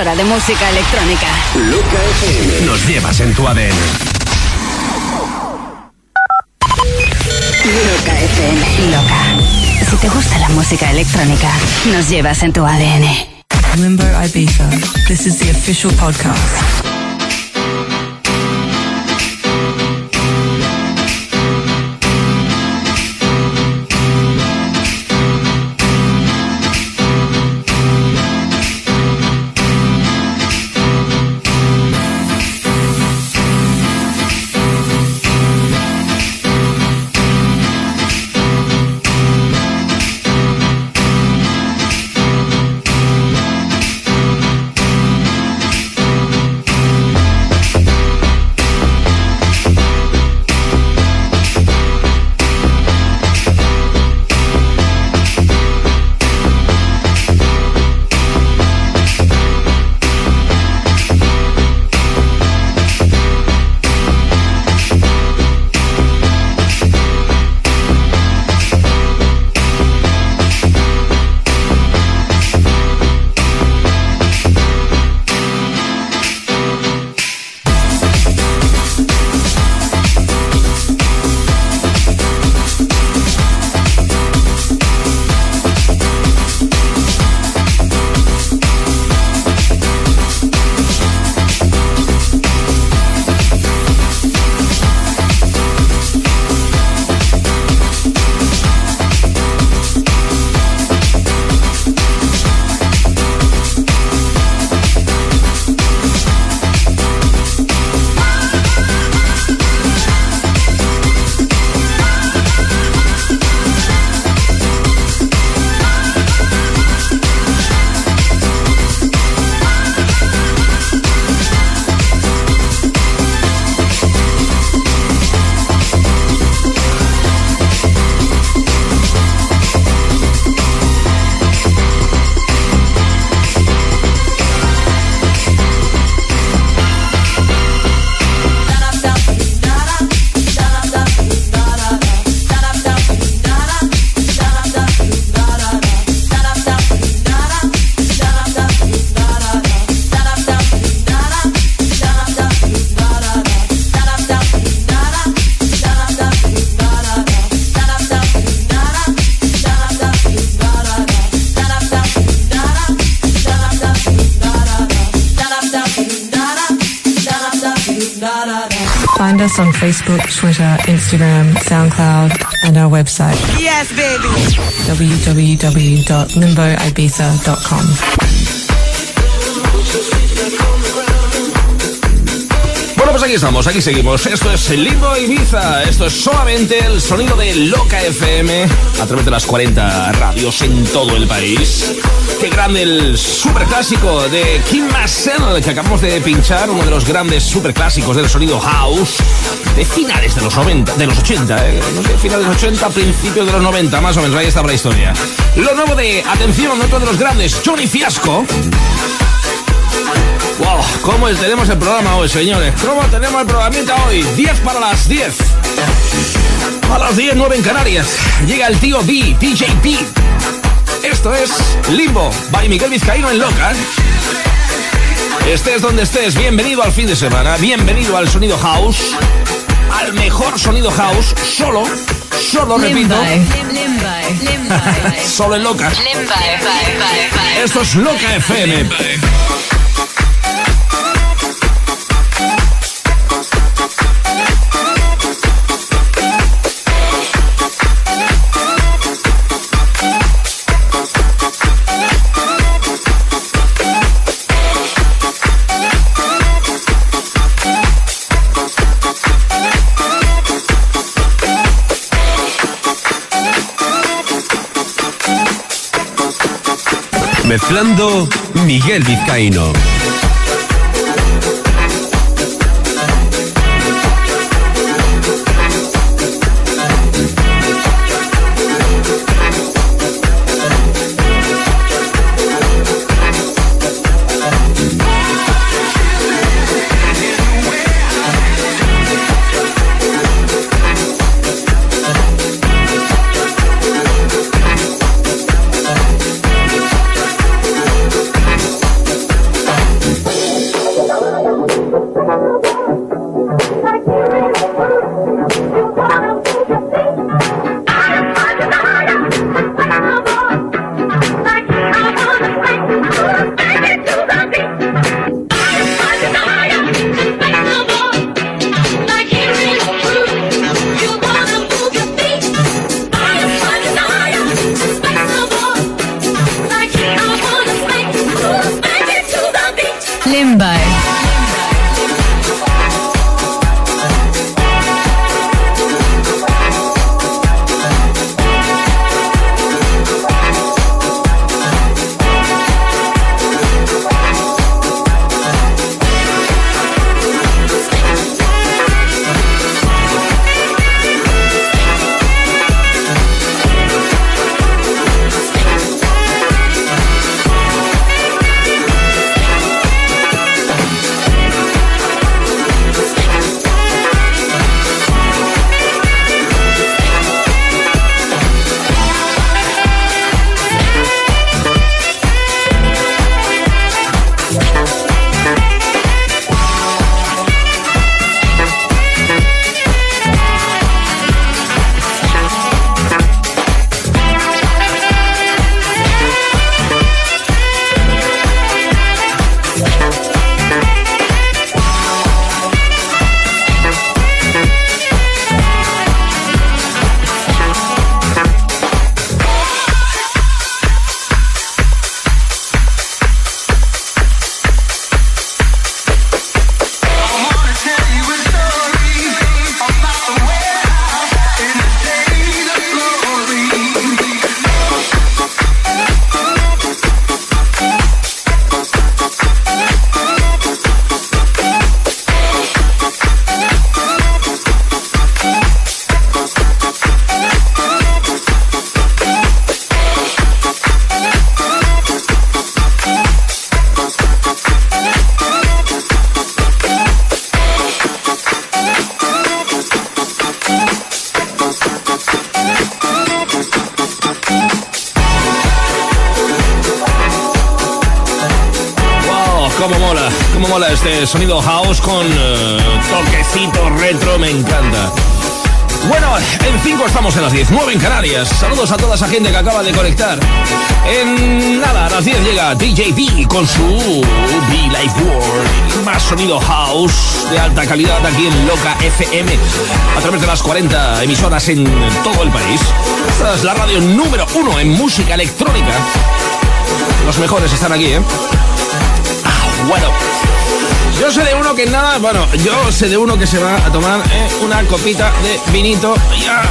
Emisora de música electrónica. Loca FM. Nos llevas en tu ADN. Loca FM. Loca. Si te gusta la música electrónica, nos llevas en tu ADN. Limbo Ibiza. This is the official podcast. www.limboibiza.com. Bueno, pues aquí estamos, aquí seguimos. Esto es Limbo Ibiza. Esto es solamente el sonido de Loca FM a través de las 40 radios en todo el país. Qué grande el superclásico de Kim Marcel que acabamos de pinchar, uno de los grandes superclásicos del sonido house de finales de los 90, de los 80, ¿eh? no sé, finales de los 80, principios de los 90, más o menos, ahí está la historia. Lo nuevo de, atención, otro de los grandes, Johnny Fiasco. Wow, ¿cómo tenemos el programa hoy, señores? ¿Cómo tenemos el programita hoy? 10 para las 10. A las 10, 9 en Canarias. Llega el tío B, DJ B. Esto es Limbo, by Miguel Vizcaíno en Loca. Estés donde estés, bienvenido al fin de semana, bienvenido al sonido house, al mejor sonido house, solo, solo repito, (laughs) solo en Loca. Esto es Loca FM. Mezclando Miguel Vizcaíno. Llega DJ B con su Be Like World. Más sonido house de alta calidad aquí en Loca FM a través de las 40 emisoras en todo el país. Esta es la radio número uno en música electrónica. Los mejores están aquí, ¿eh? Ah, bueno. Yo sé de uno que nada, bueno, yo sé de uno que se va a tomar eh, una copita de vinito y a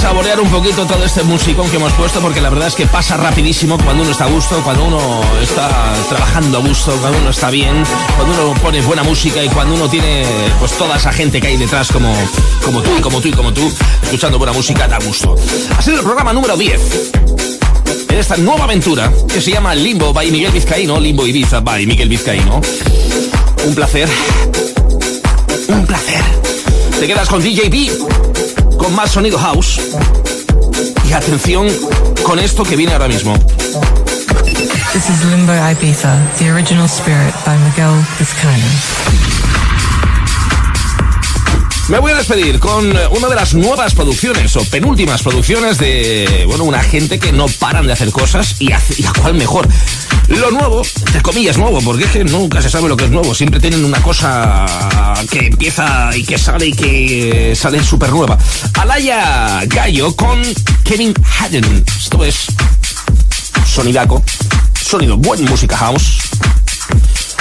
saborear un poquito todo este musicón que hemos puesto, porque la verdad es que pasa rapidísimo cuando uno está a gusto, cuando uno está trabajando a gusto, cuando uno está bien, cuando uno pone buena música y cuando uno tiene pues toda esa gente que hay detrás como, como tú y como tú y como tú, escuchando buena música da gusto. Ha sido el programa número 10 en esta nueva aventura que se llama Limbo by Miguel Vizcaíno, Limbo Ibiza by Miguel Vizcaíno. Un placer. Un placer. Te quedas con DJB, con más sonido house. Y atención con esto que viene ahora mismo. This is Limbo Ibiza, the original spirit by Miguel Vizcaino. Me voy a despedir con eh, una de las nuevas producciones o penúltimas producciones de, bueno, una gente que no paran de hacer cosas y, hace, y a cuál mejor. Lo nuevo, entre comillas nuevo, porque es que nunca se sabe lo que es nuevo. Siempre tienen una cosa que empieza y que sale y que sale súper nueva. Alaya Gallo con Kevin Haddon. Esto es sonidaco, sonido, buen música house.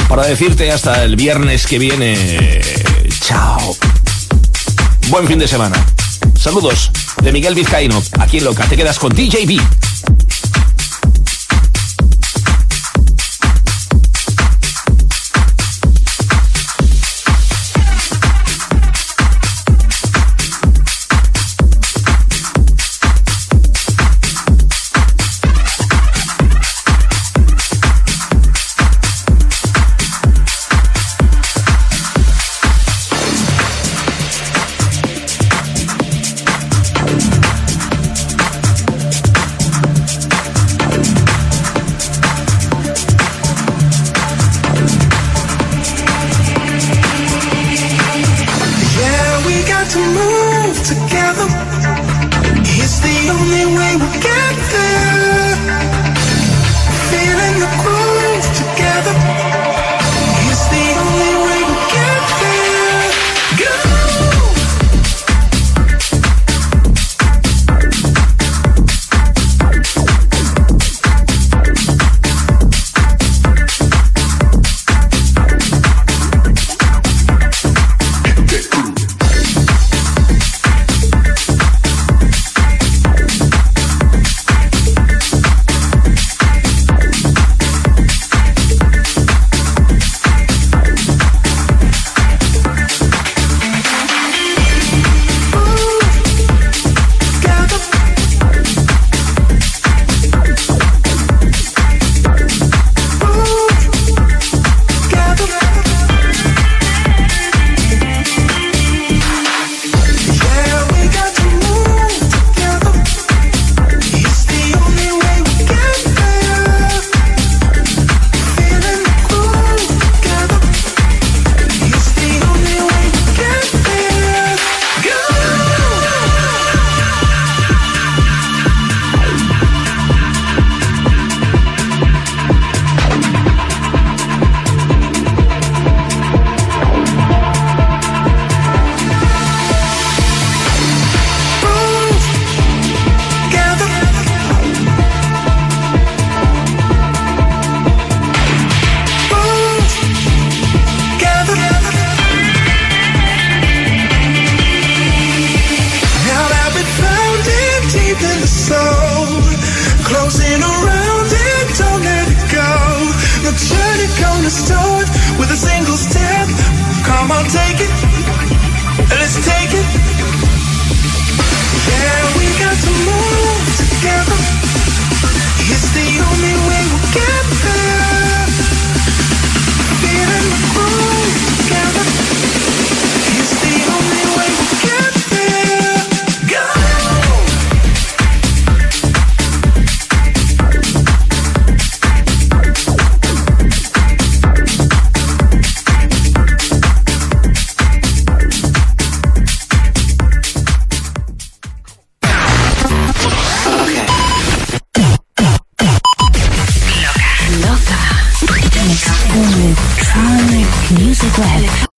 Para decirte hasta el viernes que viene, chao. Buen fin de semana. Saludos de Miguel Vizcaíno, aquí en Loca. Te quedas con DJB.